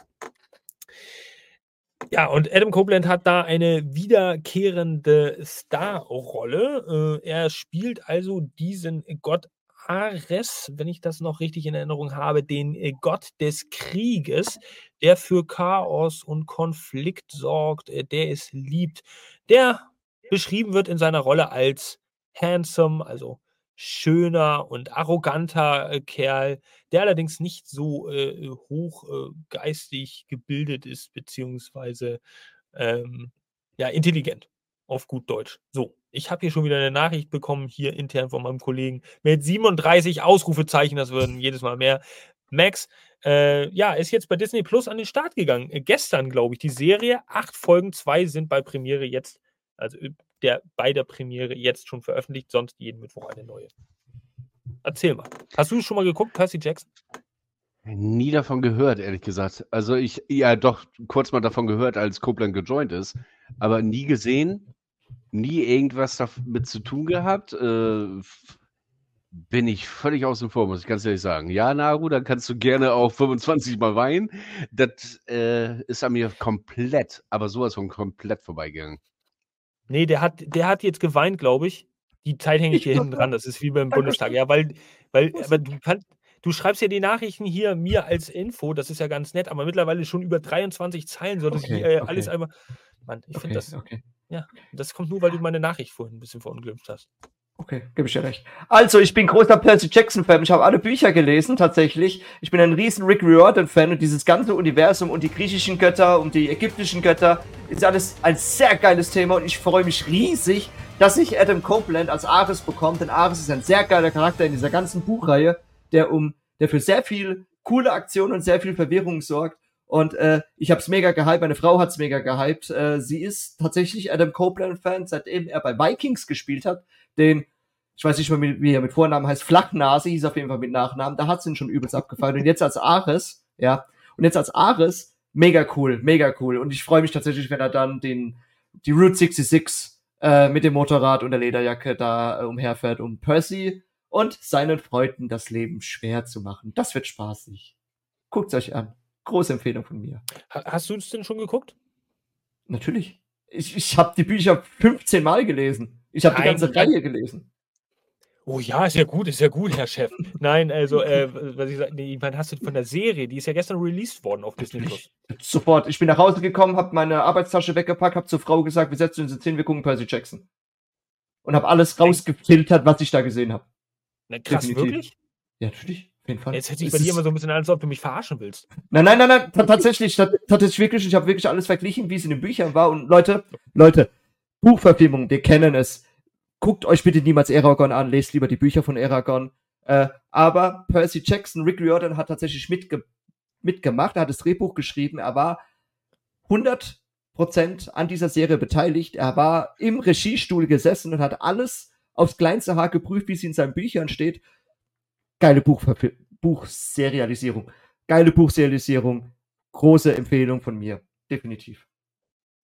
S1: ja, und Adam Copeland hat da eine wiederkehrende Starrolle. Äh, er spielt also diesen Gott Ares, wenn ich das noch richtig in Erinnerung habe, den äh, Gott des Krieges, der für Chaos und Konflikt sorgt, äh, der es liebt, der beschrieben wird in seiner Rolle als handsome, also schöner und arroganter äh, Kerl, der allerdings nicht so äh, hoch äh, gebildet ist, beziehungsweise ähm, ja, intelligent, auf gut Deutsch. So, ich habe hier schon wieder eine Nachricht bekommen, hier intern von meinem Kollegen, mit 37 Ausrufezeichen, das würden jedes Mal mehr. Max, äh, ja, ist jetzt bei Disney Plus an den Start gegangen. Äh, gestern, glaube ich, die Serie. Acht Folgen, zwei sind bei Premiere jetzt, also äh, der, bei der Premiere jetzt schon veröffentlicht, sonst jeden Mittwoch eine neue. Erzähl mal. Hast du schon mal geguckt, Percy Jackson?
S3: Nie davon gehört, ehrlich gesagt. Also ich, ja doch, kurz mal davon gehört, als Copeland gejoint ist, aber nie gesehen nie irgendwas damit zu tun gehabt. Äh, bin ich völlig außen vor, muss ich ganz ehrlich sagen. Ja, Naru, dann kannst du gerne auch 25 Mal weinen. Das äh, ist an mir komplett, aber sowas von komplett vorbeigegangen.
S1: Nee, der hat, der hat jetzt geweint, glaube ich. Die Zeit hänge ich hier hinten dran. Das ist wie beim Bundestag. Ja, weil, weil aber du kannst, du schreibst ja die Nachrichten hier mir als Info, das ist ja ganz nett, aber mittlerweile schon über 23 Zeilen, so dass okay, ich äh, okay. alles einmal. Mann, ich okay, finde das. Okay. Ja, das kommt nur, weil du meine Nachricht vorhin ein bisschen verunglimpft hast.
S2: Okay, gebe ich dir recht. Also, ich bin großer Percy Jackson-Fan. Ich habe alle Bücher gelesen, tatsächlich. Ich bin ein riesen Rick Riordan-Fan und dieses ganze Universum und die griechischen Götter und die ägyptischen Götter ist alles ein sehr geiles Thema und ich freue mich riesig, dass ich Adam Copeland als Ares bekomme, denn Ares ist ein sehr geiler Charakter in dieser ganzen Buchreihe, der um, der für sehr viel coole Aktionen und sehr viel Verwirrung sorgt und äh, ich habe es mega gehypt, meine Frau hat's mega gehypt. Äh, sie ist tatsächlich Adam Copeland-Fan, seitdem er bei Vikings gespielt hat. Den, ich weiß nicht mehr, wie er mit Vornamen heißt, Flachnase, hieß auf jeden Fall mit Nachnamen. Da hat's ihn schon übelst abgefallen. Und jetzt als Ares, ja, und jetzt als Ares, mega cool, mega cool. Und ich freue mich tatsächlich, wenn er dann den, die Route 66 äh, mit dem Motorrad und der Lederjacke da äh, umherfährt, um Percy und seinen Freunden das Leben schwer zu machen. Das wird spaßig. Guckt's euch an. Große Empfehlung von mir.
S1: Hast du es denn schon geguckt?
S2: Natürlich. Ich, ich habe die Bücher 15 Mal gelesen. Ich habe die ganze Reihe gelesen.
S1: Oh ja, ist ja gut, ist ja gut, Herr Chef. Nein, also, äh, was ich sage, nee, wann hast du von der Serie? Die ist ja gestern released worden auf Disney Plus.
S2: Sofort. Ich bin nach Hause gekommen, habe meine Arbeitstasche weggepackt, habe zur Frau gesagt, wir setzen uns jetzt hin, wir gucken Percy Jackson. Und habe alles rausgefiltert, was ich da gesehen habe.
S1: Na, krass,
S2: Definitiv.
S1: wirklich?
S2: Ja, natürlich. Jeden Fall.
S1: Jetzt hätte ich bei dir immer so ein bisschen an, als ob du mich verarschen willst.
S2: Nein, nein, nein, nein, ta- tatsächlich, ta- tatsächlich wirklich, ich habe wirklich alles verglichen, wie es in den Büchern war. Und Leute, Leute, Buchverfilmung, wir kennen es. Guckt euch bitte niemals Aragorn an, lest lieber die Bücher von Aragorn. Äh, aber Percy Jackson, Rick Riordan hat tatsächlich mitge mitgemacht, er hat das Drehbuch geschrieben, er war 100% an dieser Serie beteiligt, er war im Regiestuhl gesessen und hat alles aufs kleinste Haar geprüft, wie es in seinen Büchern steht. Geile Buchverfil Buchserialisierung. Geile Buchserialisierung. Große Empfehlung von mir. Definitiv.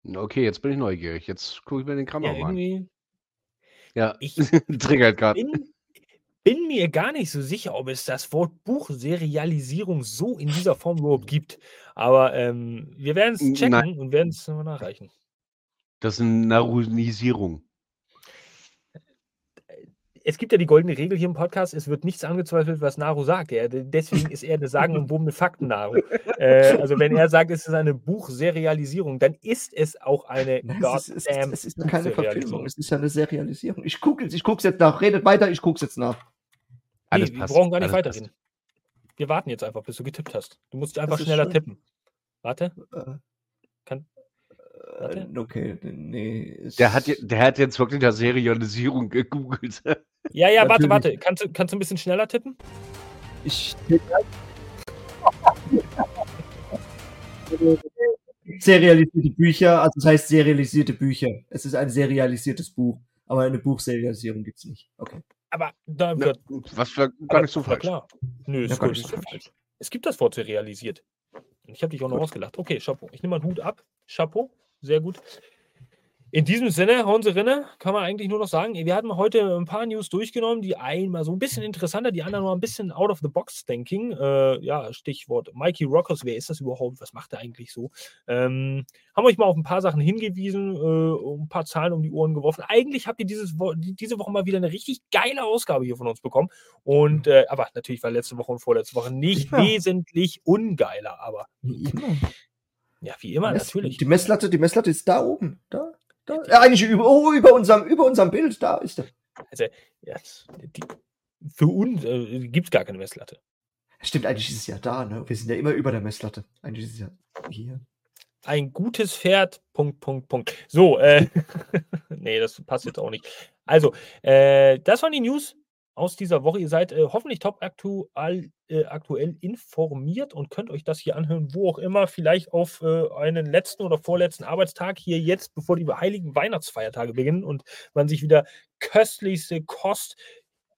S3: Okay, jetzt bin ich neugierig. Jetzt gucke ich mir den Kram
S1: Ja,
S3: an. Ja,
S1: Ich *laughs*
S3: triggert gerade.
S1: bin, bin mir gar nicht so sicher, ob es das Wort Buchserialisierung so in dieser Form überhaupt gibt. Aber ähm, wir werden es checken
S3: nein.
S1: und werden es nochmal nachreichen.
S3: Das ist eine Narunisierung.
S1: Es gibt ja die goldene Regel hier im Podcast, es wird nichts angezweifelt, was Naru sagt. Ja, de- deswegen ist er eine sagenumwobene Fakten Naru. *laughs* Äh, also wenn er sagt, es ist eine Buchserialisierung, dann ist es auch eine
S2: Nein, es ist, es, ist, es keine Verfilmung, es ist ja eine Serialisierung. Ich gucke ich guck's jetzt nach. Redet weiter, ich guck's jetzt nach.
S3: Alles
S1: nee, wir
S3: passt.
S1: brauchen gar nicht
S3: alles passt.
S1: Wir warten jetzt einfach, bis du getippt hast. Du musst einfach schneller
S2: schön.
S1: tippen. Warte.
S2: Äh,
S1: Kann-
S2: äh,
S1: Warte.
S2: okay, nee. es-
S3: Der hat, der hat jetzt wirklich nach Serialisierung gegoogelt.
S1: Ja, ja, warte,
S2: Natürlich.
S1: warte. Kannst du, kannst du ein bisschen schneller tippen?
S2: Ich. Serialisierte Bücher, also das heißt serialisierte Bücher. Es ist ein serialisiertes Buch, aber eine Buchserialisierung gibt's nicht. Okay.
S1: Aber da wird.
S3: was für, gar
S1: aber-
S3: nicht so falsch.
S1: Klar. Nö, ist
S2: Ja,
S1: gar
S2: gar
S1: nicht
S2: nicht
S1: so falsch. Es gibt das Wort serialisiert. Ich habe dich auch noch
S2: Gut.
S1: ausgelacht. Okay, Chapeau. Ich nehme mal einen Hut ab. Chapeau. Sehr gut. In diesem Sinne, hauen Sie rinne, kann man eigentlich nur noch sagen, wir hatten heute ein paar News durchgenommen, die einmal so ein bisschen interessanter, die anderen noch ein bisschen out of the box thinking. Äh, ja, Stichwort Mikey Rockers, wer ist das überhaupt? Was macht er eigentlich so? Ähm, haben euch mal auf ein paar Sachen hingewiesen, äh, ein paar Zahlen um die Ohren geworfen. Eigentlich habt ihr dieses Wo die- diese Woche mal wieder eine richtig geile Ausgabe hier von uns bekommen. Und äh, aber natürlich war letzte Woche und vorletzte Woche nicht
S2: Ja.
S1: wesentlich ungeiler, aber
S2: Wie immer.
S1: ja, wie immer,
S2: Mess-
S1: natürlich.
S2: Die Messlatte, die Messlatte ist da oben. Da. Da. Ja, eigentlich über, oh, über, unserem, über unserem Bild. Da ist er.
S1: Also, ja, die, für uns äh, gibt es gar keine Messlatte.
S2: Stimmt, eigentlich ist es ja da, ne? Wir sind ja immer über der Messlatte. Eigentlich ist es ja hier.
S1: Ein gutes Pferd, Punkt, Punkt, Punkt. So, äh, *laughs* *laughs* nee, das passt jetzt auch nicht. Also, äh, das waren die News aus dieser Woche. Ihr seid äh, hoffentlich top aktuell, äh, aktuell informiert und könnt euch das hier anhören, wo auch immer, vielleicht auf äh, einen letzten oder vorletzten Arbeitstag hier jetzt, bevor die heiligen Weihnachtsfeiertage beginnen und man sich wieder köstlichste Kost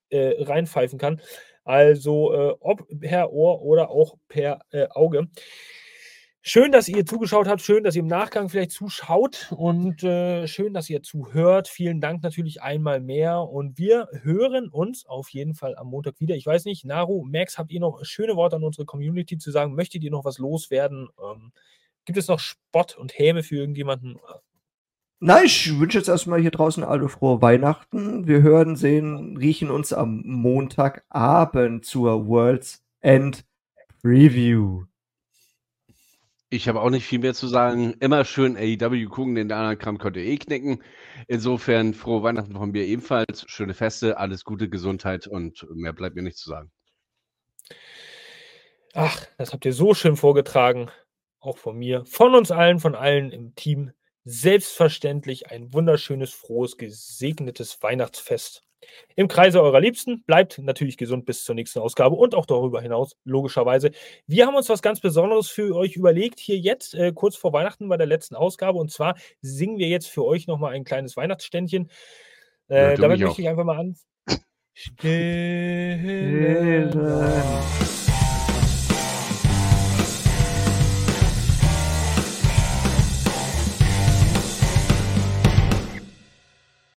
S1: äh, reinpfeifen kann. Also, äh, ob per Ohr oder auch per äh, Auge. Schön, dass ihr zugeschaut habt. Schön, dass ihr im Nachgang vielleicht zuschaut und äh, schön, dass ihr zuhört. Vielen Dank natürlich einmal mehr. Und wir hören uns auf jeden Fall am Montag wieder. Ich weiß nicht, Naru, Max, habt ihr noch schöne Worte an unsere Community zu sagen? Möchtet ihr noch was loswerden? Ähm, gibt es noch Spott und Häme für irgendjemanden?
S2: Nein, ich wünsche jetzt erstmal hier draußen alle frohe Weihnachten. Wir hören, sehen, riechen uns am Montagabend zur World's End Preview.
S3: Ich habe auch nicht viel mehr zu sagen. Immer schön AEW gucken, den anderen Kram könnt ihr eh knicken. Insofern frohe Weihnachten von mir ebenfalls. Schöne Feste, alles Gute, Gesundheit und mehr bleibt mir nicht zu sagen.
S1: Ach, das habt ihr so schön vorgetragen. Auch von mir, von uns allen, von allen im Team. Selbstverständlich ein wunderschönes, frohes, gesegnetes Weihnachtsfest. Im Kreise eurer Liebsten. Bleibt natürlich gesund bis zur nächsten Ausgabe und auch darüber hinaus, logischerweise. Wir haben uns was ganz Besonderes für euch überlegt, hier jetzt, äh, kurz vor Weihnachten bei der letzten Ausgabe. Und zwar singen wir jetzt für euch nochmal ein kleines Weihnachtsständchen.
S3: Ja,
S1: Äh,
S3: du
S1: damit möchte ich einfach mal an. *laughs*
S2: Stille